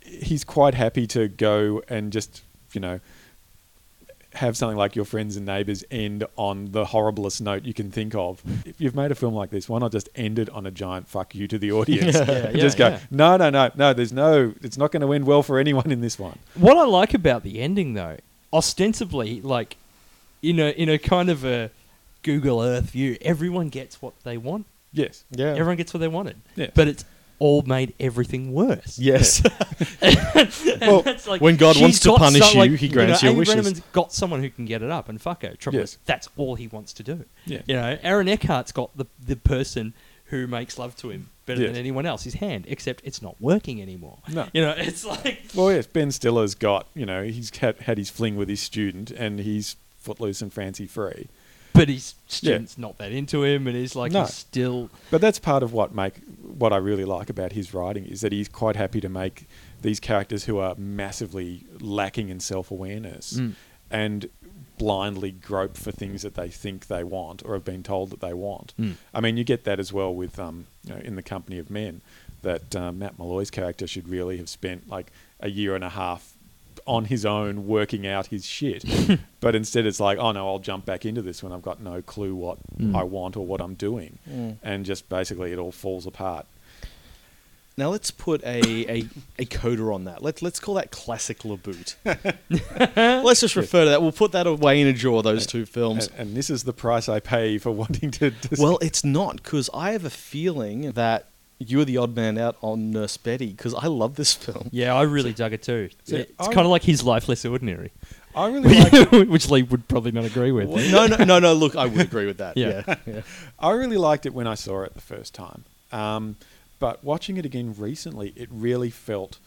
He's quite happy to go and just, you know, have something like your friends and neighbors end on the horriblest note you can think of. If you've made a film like this, why not just end it on a giant fuck you to the audience? Yeah, yeah, just go, yeah. no, no, no, no. There's no. It's not going to end well for anyone in this one. What I like about the ending, though, ostensibly, like in a in a kind of a Google Earth view, everyone gets what they want. Yes. yeah. Everyone gets what they wanted. Yeah. But it's all made everything worse. yes, Well, It's like when God wants to punish some- you, like, he grants know, your Amy wishes. Brenneman's got someone who can get it up, and fuck her. Trouble Yes. is, that's all he wants to do. Yeah. You know, Aaron Eckhart's got the the person who makes love to him better Yes. than anyone else. His hand, except it's not working anymore. No. You know, it's like Well, yes, Ben Stiller's got, you know, he's had, had his fling with his student and he's footloose and fancy free. But his student's not that into him, and he's like No. he's still But that's part of what make what I really like about his writing is that he's quite happy to make these characters who are massively lacking in self-awareness Mm. and blindly grope for things that they think they want or have been told that they want. Mm. I mean, you get that as well with um, you know, in the company of men that um, Matt Malloy's character should really have spent like a year and a half on his own working out his shit. but instead it's like, oh no, I'll jump back into this when I've got no clue what Mm. I want or what I'm doing. Mm. And just basically it all falls apart. Now let's put a, a, a coda on that. Let's let's call that classic LaBute. let's just refer to that. We'll put that away in a drawer. Those two films. And, and this is the price I pay for wanting to. to Well, it's not because I have a feeling that you are the odd man out on Nurse Betty because I love this film. yeah. I really dug it too. See, it's I- kind of like his life less ordinary. I really like which Lee would probably not agree with. no, no, no, no. Look, I would agree with that. Yeah. Yeah, yeah. I really liked it when I saw it the first time. Um, but watching it again recently, it really felt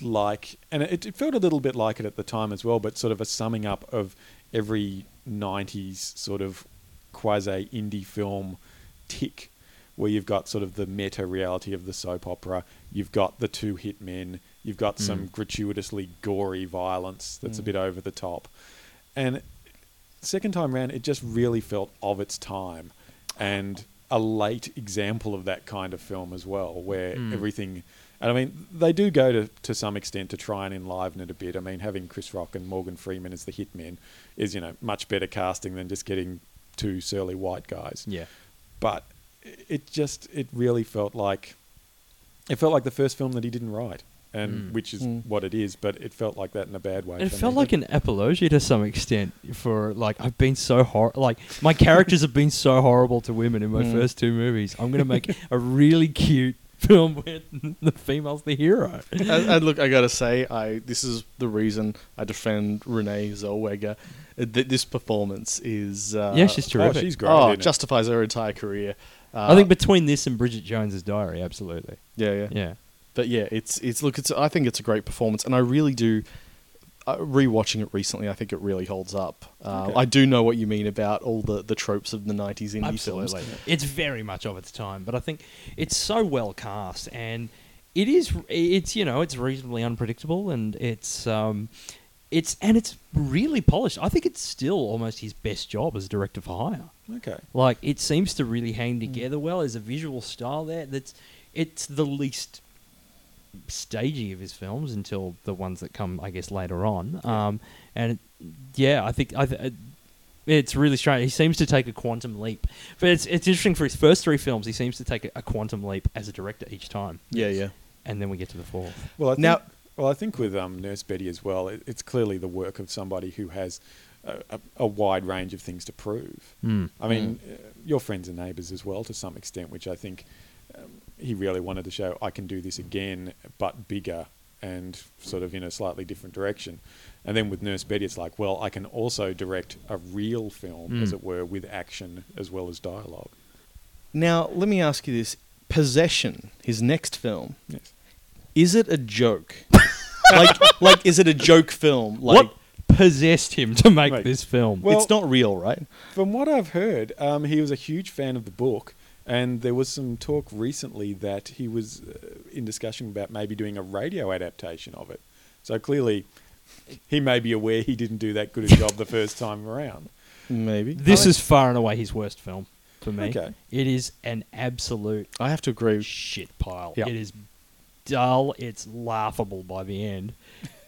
like, and it, it felt a little bit like it at the time as well, but sort of a summing up of every 90s sort of quasi indie film tick, where you've got sort of the meta reality of the soap opera, you've got the two hit men, you've got some gratuitously gory violence that's a Mm. bit over the top. And second time round, it just really felt of its time and a late example of that kind of film as well, where Mm. everything. And I mean, they do go to to some extent to try and enliven it a bit. I mean, having Chris Rock and Morgan Freeman as the hitmen is you know much better casting than just getting two surly white guys. Yeah. But it just it really felt like it felt like the first film that he didn't write, and Mm. which is Mm. what it is. But it felt like that in a bad way. It felt me. like an apologia to some extent for like I've been so hor like my characters have been so horrible to women in my Mm. first two movies. I'm gonna make a really cute film where the female's the hero. and, and look, I gotta say, I this is the reason I defend Renee Zellweger. Uh, th- this performance is uh, yeah, she's oh, terrific. she's great. oh, isn't it? justifies her entire career. Uh, I think between this and Bridget Jones's Diary, absolutely. yeah, yeah, Yeah. But yeah, it's it's look, it's I think it's a great performance, and I really do. Uh, rewatching it recently, I think it really holds up. Uh, Okay. I do know what you mean about all the, the tropes of the '90s indie films. Absolutely. It's very much of its time, but I think it's so well cast and it is it's you know, it's reasonably unpredictable and it's um it's and it's really polished. I think it's still almost his best job as a director for hire. okay. Like it seems to really hang together well. There's a visual style there that's it's the least stagey of his films until the ones that come, I guess, later on. Um, and it, yeah, I think I th- it's really strange. He seems to take a quantum leap, but it's it's interesting for his first three films. He seems to take a, a quantum leap as a director each time, Yeah, yeah. and then we get to the fourth. Well, I think, Now- well, I think with um, Nurse Betty as well, it, it's clearly the work of somebody who has a, a, a wide range of things to prove. Mm. I mean, uh, your friends and neighbours as well, to some extent, which I think um, he really wanted to show I can do this again, but bigger and sort of in a slightly different direction. And then with Nurse Betty, it's like, well, I can also direct a real film, as Mm. it were, with action as well as dialogue. Now, let me ask you this: Possession, his next film, Yes. Is it a joke? like, like, is it a joke film? Like, what possessed him to make Right. this film? Well- it's not real, right? From what I've heard, um, he was a huge fan of the book, and there was some talk recently that he was uh, in discussion about maybe doing a radio adaptation of it. So clearly, he may be aware he didn't do that good a job the first time around. Maybe. this I- is far and away his worst film for me. Okay. It is an absolute I have to agree. shit pile. Yeah. It is dull. It's laughable by the end.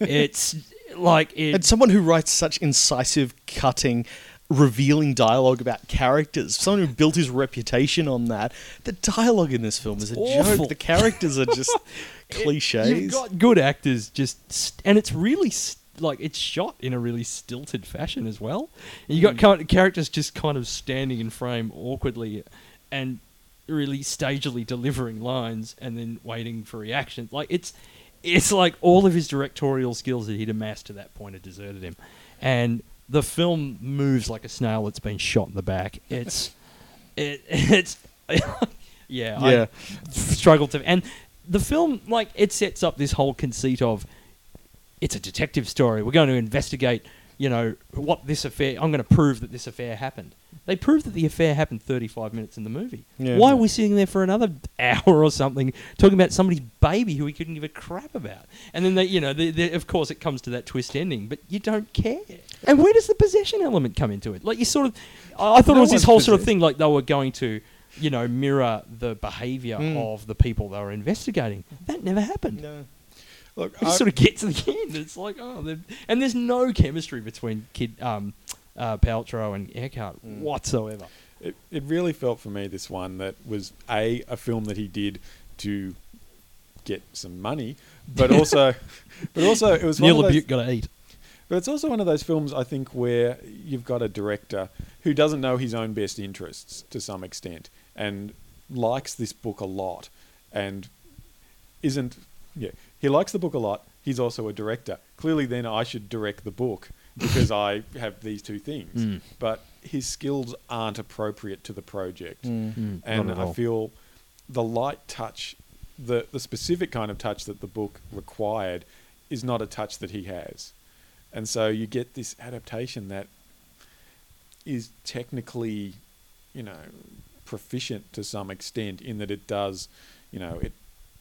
It's like it. And someone who writes such incisive, cutting, revealing dialogue about characters, someone who built his reputation on that. The dialogue in this film is a awful. joke. The characters are just cliches. You've got good actors, just st- and it's really st- like it's shot in a really stilted fashion as well. And you got mm. kind characters just kind of standing in frame awkwardly, and really stagily delivering lines, and then waiting for reactions. Like it's it's like all of his directorial skills that he'd amassed to that point had deserted him, and the film moves like a snail that's been shot in the back. It's it, it's yeah I- yeah. struggled to and the film like it sets up this whole conceit of it's a detective story we're going to investigate you know what this affair i'm going to prove that this affair happened. They proved that the affair happened 35 minutes in the movie. Yeah. why are we sitting there for another hour or something talking about somebody's baby who we couldn't give a crap about? And then they you know they, they, of course it comes to that twist ending but you don't care. And where does the possession element come into it? Like you sort of i I thought No it was this whole sort of thing like they were going to you know mirror the behavior Mm. of the people they were investigating. That never happened. No. Look, you I, sort of get to the end. It's like, oh, and there's no chemistry between Kid um, uh, Paltrow and Eckhart Mm. whatsoever. it, it really felt for me this one that was a a film that he did to get some money, but also, but also it was Neil LaBute got to eat. But it's also one of those films, I think, where you've got a director who doesn't know his own best interests to some extent and likes this book a lot and isn't, yeah, he likes the book a lot. He's also a director. Clearly, then I should direct the book. because I have these two things. Mm. But his skills aren't appropriate to the project. Mm, And I feel the light touch, the, the specific kind of touch that the book required, is not a touch that he has. And so you get this adaptation that is technically, you know, proficient to some extent in that it does, you know, it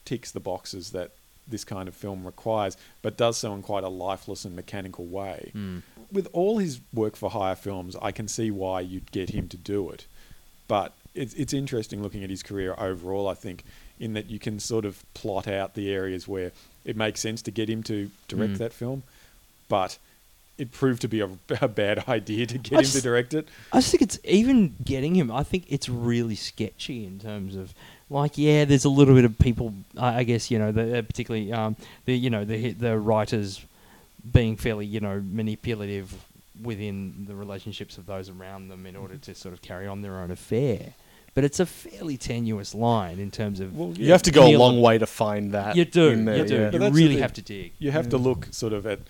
ticks the boxes that this kind of film requires, but does so in quite a lifeless and mechanical way. Mm. With all his work for hire films, I can see why you'd get him to do it. But it's it's interesting looking at his career overall. I think in that you can sort of plot out the areas where it makes sense to get him to direct Mm. that film, but it proved to be a, a bad idea to get I him just- to direct it. I just think it's even getting him. I think it's really sketchy in terms of like, yeah, there's a little bit of people. I, I guess you know, the, uh, particularly um, the you know the the writers being fairly you know manipulative within the relationships of those around them in order to sort of carry on their own affair. But it's a fairly tenuous line in terms of Well, You have to go a long way to find that. you do, in there, you do, yeah. You really have to dig. You have to look sort of at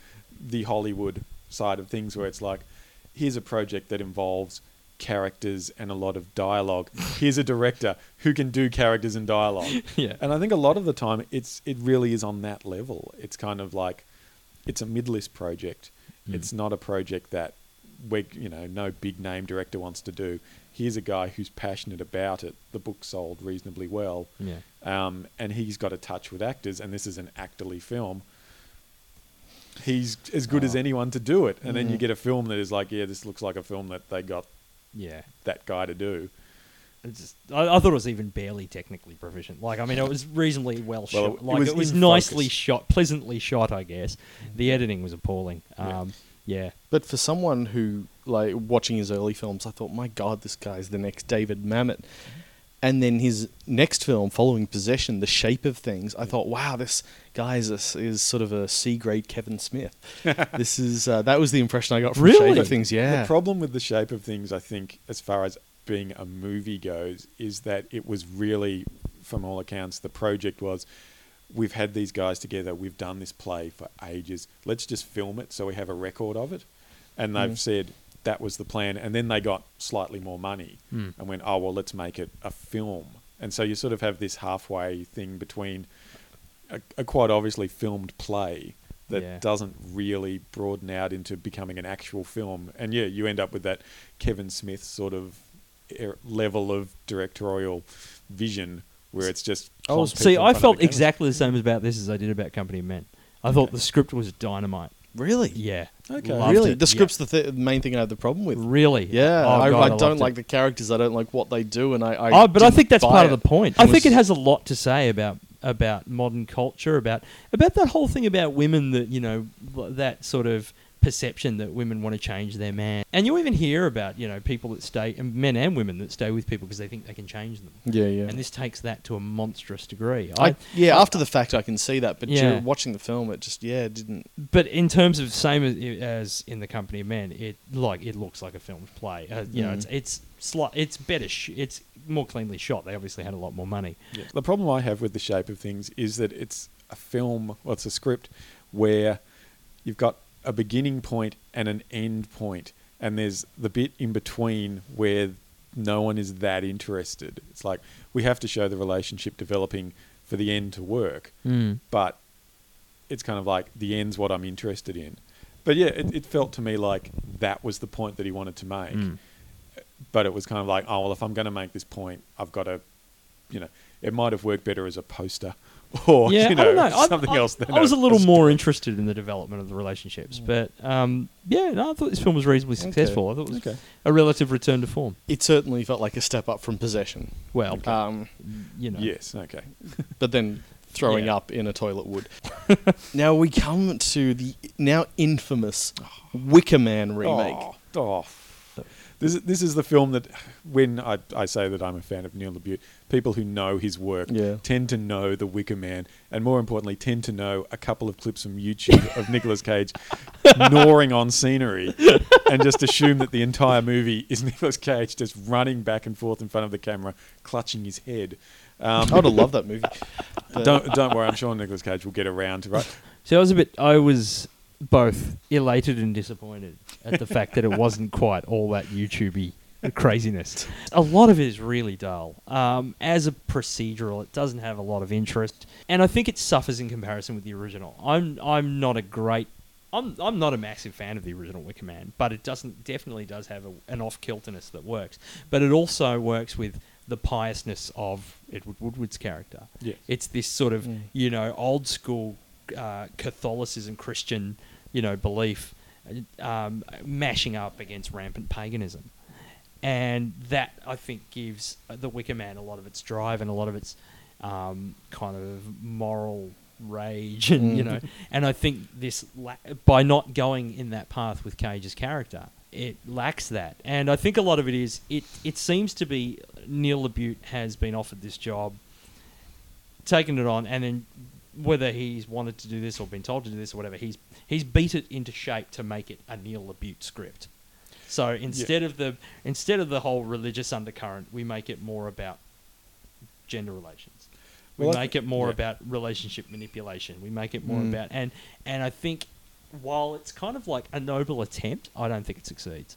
the Hollywood side of things where it's like, here's a project that involves characters and a lot of dialogue. Here's a director who can do characters and dialogue. Yeah. And I think a lot of the time it's it really is on that level. It's kind of like it's a mid-list project. Mm. It's not a project that we you know no big name director wants to do. Here's a guy who's passionate about it. The book sold reasonably well, Yeah. um, and he's got a touch with actors. And this is an actorly film. He's as good as Oh. anyone to do it. And then you Mm. get a film that is like, yeah, this looks like a film that they got Yeah. that guy to do. It's just, I, I thought it was even barely technically proficient. Like, I mean, it was reasonably well, Well, shot. it- it like, was it was in nicely focus. shot, pleasantly shot, I guess. The editing was appalling. Yeah. Um, yeah. But for someone who, like, watching his early films, I thought, my God, this guy's the next David Mamet. And then his next film, following Possession, The Shape of Things, I thought, wow, this guy is, a, is sort of a C grade Kevin Smith. this is uh, that was the impression I got from Shape Really? of Things. Yeah, The problem with the shape of things, I think, as far as being a movie goes, is that it was really, from all accounts, the project was we've had these guys together, we've done this play for ages, let's just film it so we have a record of it. And they've Mm. said that was the plan. And then they got slightly more money Hmm. and went, oh, well, let's make it a film. And so you sort of have this halfway thing between a, a quite obviously filmed play that Yeah. doesn't really broaden out into becoming an actual film. And yeah, you end up with that Kevin Smith sort of er- level of directorial vision where it's just. Oh, See, I felt the exactly the same about this as I did about Company of Men. I thought the script was dynamite. really, Yeah. Okay. Loved really. it, The yeah. script's the th- main thing I have the problem with. Really? Yeah, Oh, I, God, I, loved don't it. like the characters. I don't like what they do, and I. I oh, but I think that's buy part of the point. It I think it has a lot to say about about modern culture, about about that whole thing about women that you know that sort of perception that women want to change their man. And you even hear about you know people that stay, and men and women that stay with people because they think they can change them. Yeah, yeah. And this takes that to a monstrous degree. I, yeah, after the fact, I can see that, but Yeah. yeah. watching the film, it just yeah, it didn't. but in terms of same as, as in the Company of Men, it like it looks like a filmed play. Uh, you know, Mm. it's it's sli- it's better. Sh- it's more cleanly shot. They obviously had a lot more money. Yeah. The problem I have with the shape of things is that it's a film, well, it's a script where you've got a beginning point and an end point, and there's the bit in between where no one is that interested. It's like we have to show the relationship developing for the end to work, Mm. but it's kind of like the end's what I'm interested in. But yeah, it, it felt to me like that was the point that he wanted to make Mm. but it was kind of like, oh well, if I'm going to make this point, I've got to, you know, it might have worked better as a poster or yeah, you know, I don't know. Something I, else. Than I was a little a more interested in the development of the relationships, but um, yeah, no, I thought this film was reasonably successful. I thought it was Okay. a relative return to form. It certainly felt like a step up from Possession. Well, Um, you know, Yes. Okay. but then throwing Yeah. up in a toilet would. now we come to the now infamous Wicker Man remake. Oh, oh. This is, this is the film that when I, I say that I'm a fan of Neil LaBute, people who know his work Yeah. tend to know The Wicker Man, and more importantly, tend to know a couple of clips from YouTube of Nicolas Cage gnawing on scenery, and just assume that the entire movie is Nicolas Cage just running back and forth in front of the camera, clutching his head. Um, I would have loved that movie. Don't don't worry, I'm sure Nicolas Cage will get around to right. So I was a bit. I was both elated and disappointed at the fact that it wasn't quite all that YouTubey craziness. A lot of it is really dull. Um, as a procedural, it doesn't have a lot of interest, and I think it suffers in comparison with the original. I'm I'm not a great. I'm, I'm not a massive fan of the original Wicker Man, but it doesn't definitely does have a, an off kilterness that works. But it also works with the piousness of Edward Woodward's character. Yeah. It's this sort of Mm. you know old school uh, Catholicism, Christian you know belief, um, mashing up against rampant paganism, and that I think gives the Wicker Man a lot of its drive and a lot of its um, kind of moral rage, and you Mm. know, and I think this la- by not going in that path with Cage's character. It lacks that, and I think a lot of it is it. It seems to be Neil LaBute has been offered this job, taken it on, and then whether he's wanted to do this or been told to do this or whatever, he's he's beat it into shape to make it a Neil LaBute script. So instead of the instead of the whole religious undercurrent, we make it more about gender relations. We Well, make it more yeah. about relationship manipulation. We make it more Mm. about and and I think while it's kind of like a noble attempt, I don't think it succeeds.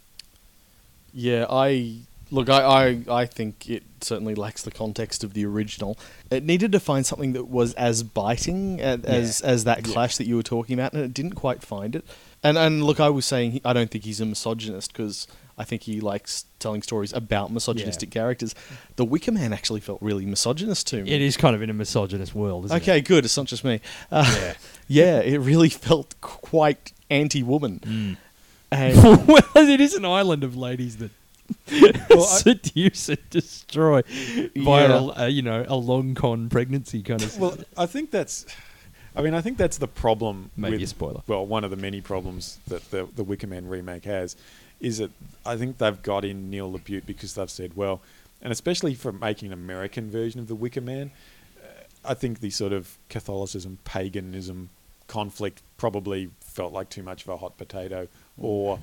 Yeah, I look. I, I I think it certainly lacks the context of the original. It needed to find something that was as biting as as, as that Yeah. clash that you were talking about, and it didn't quite find it. And and look, I was saying he, I don't think he's a misogynist because I think he likes telling stories about misogynistic characters. The Wicker Man actually felt really misogynist to me. It is kind of in a misogynist world, isn't Okay, good. It's not just me. Uh, yeah, yeah. It really felt quite anti-woman. it? And well, it is an island of ladies that Well, I- seduce and destroy via, Yeah. a, you know, a long con pregnancy kind of. Well, I think that's. I mean, I think that's the problem. Maybe with, a spoiler. Well, one of the many problems that the the Wicker Man remake has is that I think they've got in Neil LaBute because they've said, well, and especially for making an American version of the Wicker Man, uh, I think the sort of Catholicism paganism conflict probably felt like too much of a hot potato, or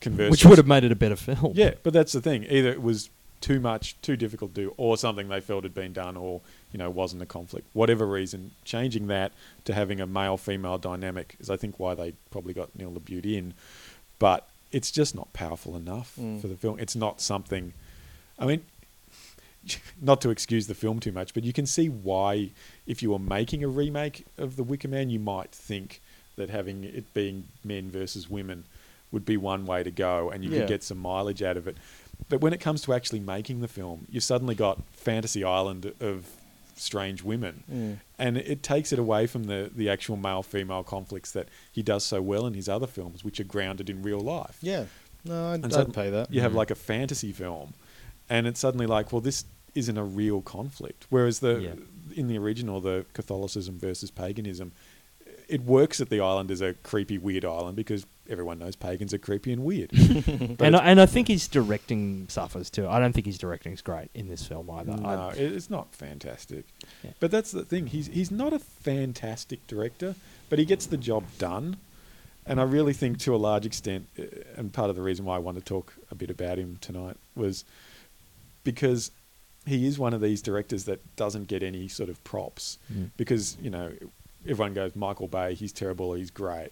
conversely, which would have made it a better film. yeah, but that's the thing. Either it was too much, too difficult to do, or something they felt had been done, or you know wasn't a conflict. Whatever reason, changing that to having a male-female dynamic is, I think, why they probably got Neil LaBute in. But it's just not powerful enough Mm. for the film. It's not something. I mean, not to excuse the film too much, but you can see why, if you were making a remake of The Wicker Man, you might think that having it being men versus women would be one way to go, and you Yeah. could get some mileage out of it. But when it comes to actually making the film, you've suddenly got fantasy island of strange women, Mm. and it takes it away from the the actual male female conflicts that he does so well in his other films, which are grounded in real life. yeah, no, I'd, And so I'd pay that. You have Mm. like a fantasy film, and it's suddenly like, well, this isn't a real conflict. Whereas the Yeah. in the original, the Catholicism versus paganism, it works at the island as a creepy, weird island because everyone knows pagans are creepy and weird. And I, and I think his directing suffers too. I don't think his directing's great in this film either. no, I- it- it's not fantastic. Yeah. But that's the thing. He's he's not a fantastic director, but he gets the job done. And I really think, to a large extent, uh, and part of the reason why I want to talk a bit about him tonight was because he is one of these directors that doesn't get any sort of props. Mm. Because you know, everyone goes Michael Bay, he's terrible, he's great,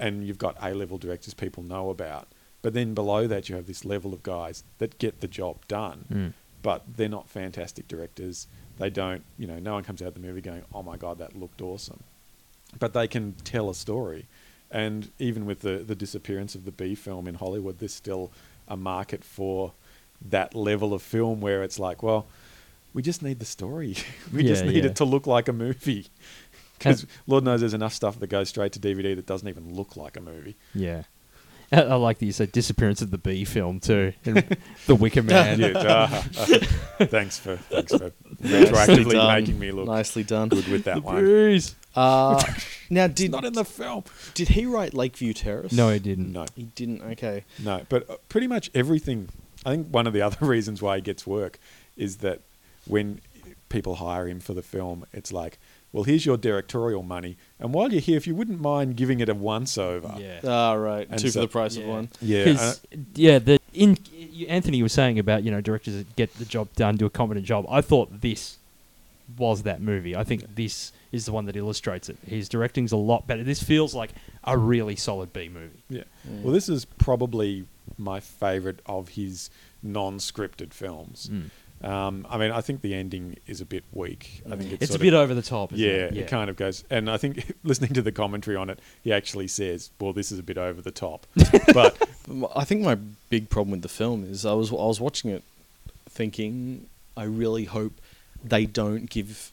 and you've got A level directors people know about. But then below that, you have this level of guys that get the job done Mm. but they're not fantastic directors. They don't, you know, no one comes out of the movie going, "Oh my god, that looked awesome," but they can tell a story. And even with the the disappearance of the B film in Hollywood, there's still a market for that level of film where it's like, well, we just need the story. we just need yeah. it to look like a movie. Because Lord knows there's enough stuff that goes straight to DVD that doesn't even look like a movie. Yeah. I I like that you said disappearance of the B film too. and the Wicker Man. Yeah, uh, uh, thanks for thanks for Nicely retroactively done. making me look nicely done. good with that The one. bees. Uh, now, It's did not in the film. did he write Lakeview Terrace? No, he didn't. No, he didn't. Okay. no. But uh, pretty much everything. I think one of the other reasons why he gets work is that when people hire him for the film, it's like, well, here's your directorial money, and while you're here, if you wouldn't mind giving it a once over, Yeah. Ah, right. And Two so- for the price yeah. of one. yeah, 'Cause, yeah, the in you- Anthony was saying about you know directors that get the job done, do a competent job. I thought this was that movie. I think this is the one that illustrates it. His directing's a lot better. This feels like a really solid B movie. Yeah. Well, this is probably my favourite of his non-scripted films. Mm. Um, I mean, I think the ending is a bit weak. I think it's, It's a bit of, over the top. Isn't yeah, it? it kind of goes. And I think listening to the commentary on it, he actually says, "Well, this is a bit over the top." but I think my big problem with the film is I was I was watching it thinking I really hope they don't give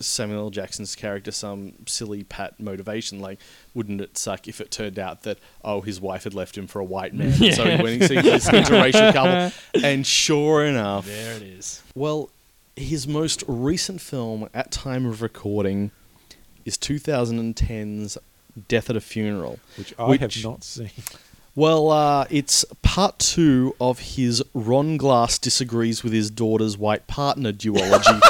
Samuel Jackson's character some silly pat motivation. Like, wouldn't it suck if it turned out that oh his wife had left him for a white man, Yeah. so he went into this interracial couple, and sure enough, There it is. well, his most recent film at time of recording is 2010's Death at a Funeral. which I Which- have not seen. Well, uh, it's part two of his Ron Glass disagrees with his daughter's white partner duology.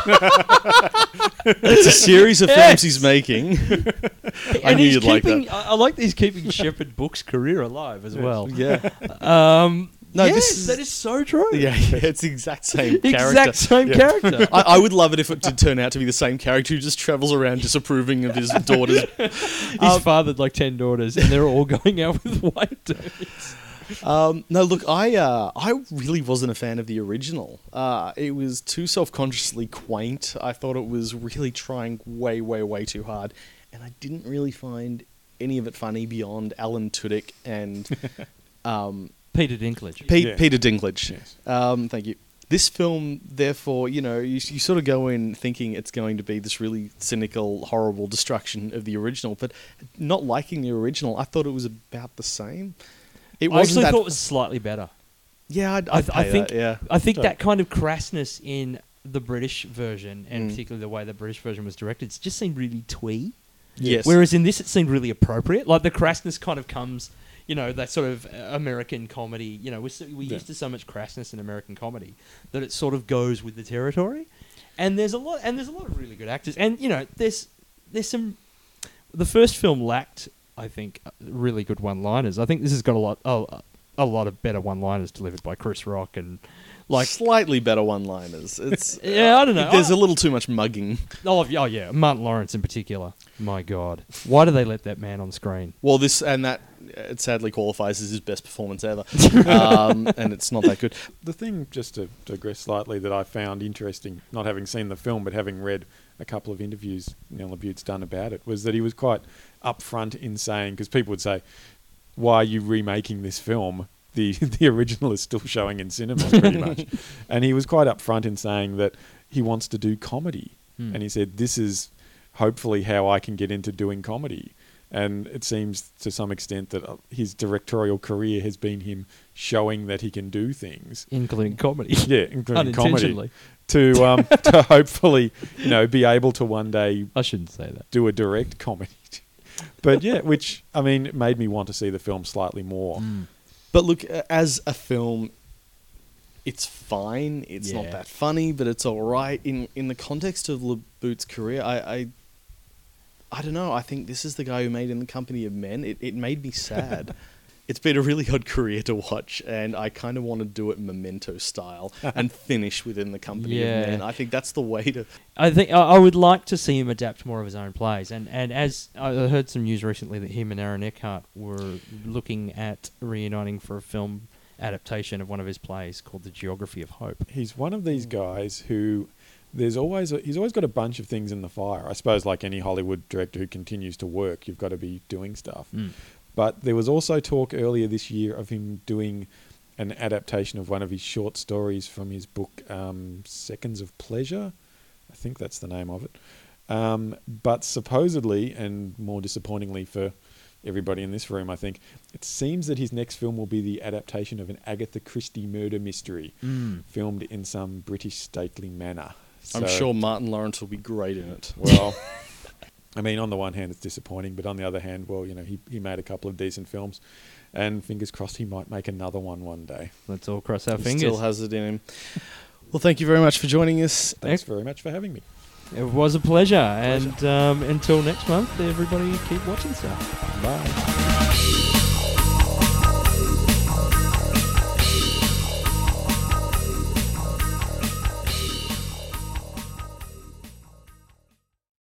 it's a series of films he's making. I and knew you'd like keeping, that. I, I like that he's keeping Shepherd Book's career alive as well. Yeah, Um, No, yes, this is- that is so true. yeah, yeah, it's the exact same character. exact same Yeah. character. I, I would love it if it did turn out to be the same character who just travels around disapproving of his daughter's. He's Um, fathered like ten daughters, and they're all going out with white dudes. Um, no, look, I uh, I really wasn't a fan of the original. Uh, it was too self consciously quaint. I thought it was really trying way, way, way too hard, and I didn't really find any of it funny beyond Alan Tudyk and um, Peter Dinklage. Pete, Yeah. Peter Dinklage. Yes. Um, thank you. This film, therefore, you know, you, you sort of go in thinking it's going to be this really cynical, horrible destruction of the original, but not liking the original, I thought it was about the same. It I wasn't actually thought it was slightly better. yeah, I'd, I, I'd th- I think that, yeah. I think So- that kind of crassness in the British version, and Mm. particularly the way the British version was directed, it just seemed really twee. Yes. Whereas in this, it seemed really appropriate. Like the crassness kind of comes, you know, that sort of uh, American comedy. You know, we're, so, we're Yeah. used to so much crassness in American comedy that it sort of goes with the territory. And there's a lot, and there's a lot of really good actors. And you know, there's there's some. The first film lacked, I think, really good one-liners. I think this has got a lot, a, a lot of better one-liners delivered by Chris Rock and like slightly better one-liners. It's Yeah, I don't know. There's I- a little too much mugging. oh, yeah, oh yeah, Martin Lawrence in particular. My God, why do they let that man on screen? Well, this and that it sadly qualifies as his best performance ever, um, and it's not that good. The thing, just to digress slightly, that I found interesting, not having seen the film but having read a couple of interviews Neil LaBute's done about it, was that he was quite upfront in saying, because people would say, "Why are you remaking this film?" The the original is still showing in cinemas, pretty much, and he was quite upfront in saying that he wants to do comedy, Hmm. and he said, "This is hopefully how I can get into doing comedy." And it seems to some extent that uh, his directorial career has been him showing that he can do things. including comedy. Yeah, including comedy. To um, to hopefully, you know, be able to one day I shouldn't say that. do a direct comedy. But yeah, which I mean, made me want to see the film slightly more. But look, as a film, it's fine. It's Yeah. not that funny, but it's all right. In in the context of LaBute's career, I, I I don't know. I think this is the guy who made In the Company of Men. It it made me sad. it's been a really odd career to watch, and I kind of want to do it memento style and finish within the Company Yeah. of Men. I think that's the way to. I think I I would like to see him adapt more of his own plays, and and as I heard some news recently that him and Aaron Eckhart were looking at reuniting for a film adaptation of one of his plays called The Geography of Hope. He's one of these mm. guys who there's always a, he's always got a bunch of things in the fire. I suppose like any Hollywood director who continues to work, you've got to be doing stuff. Mm. But there was also talk earlier this year of him doing an adaptation of one of his short stories from his book um, Seconds of Pleasure. I think that's the name of it. Um, but supposedly, and more disappointingly for everybody in this room, I think, it seems that his next film will be the adaptation of an Agatha Christie murder mystery Mm. filmed in some British stately manor. I'm sure Martin Lawrence will be great in it. well, I mean, on the one hand, it's disappointing, but on the other hand, well, you know, he, he made a couple of decent films, and fingers crossed he might make another one one day. Let's all cross our He fingers. still has it in him. Well, thank you very much for joining us. Thanks very much for having me. It was a pleasure, and um, until next month, everybody keep watching stuff. Bye.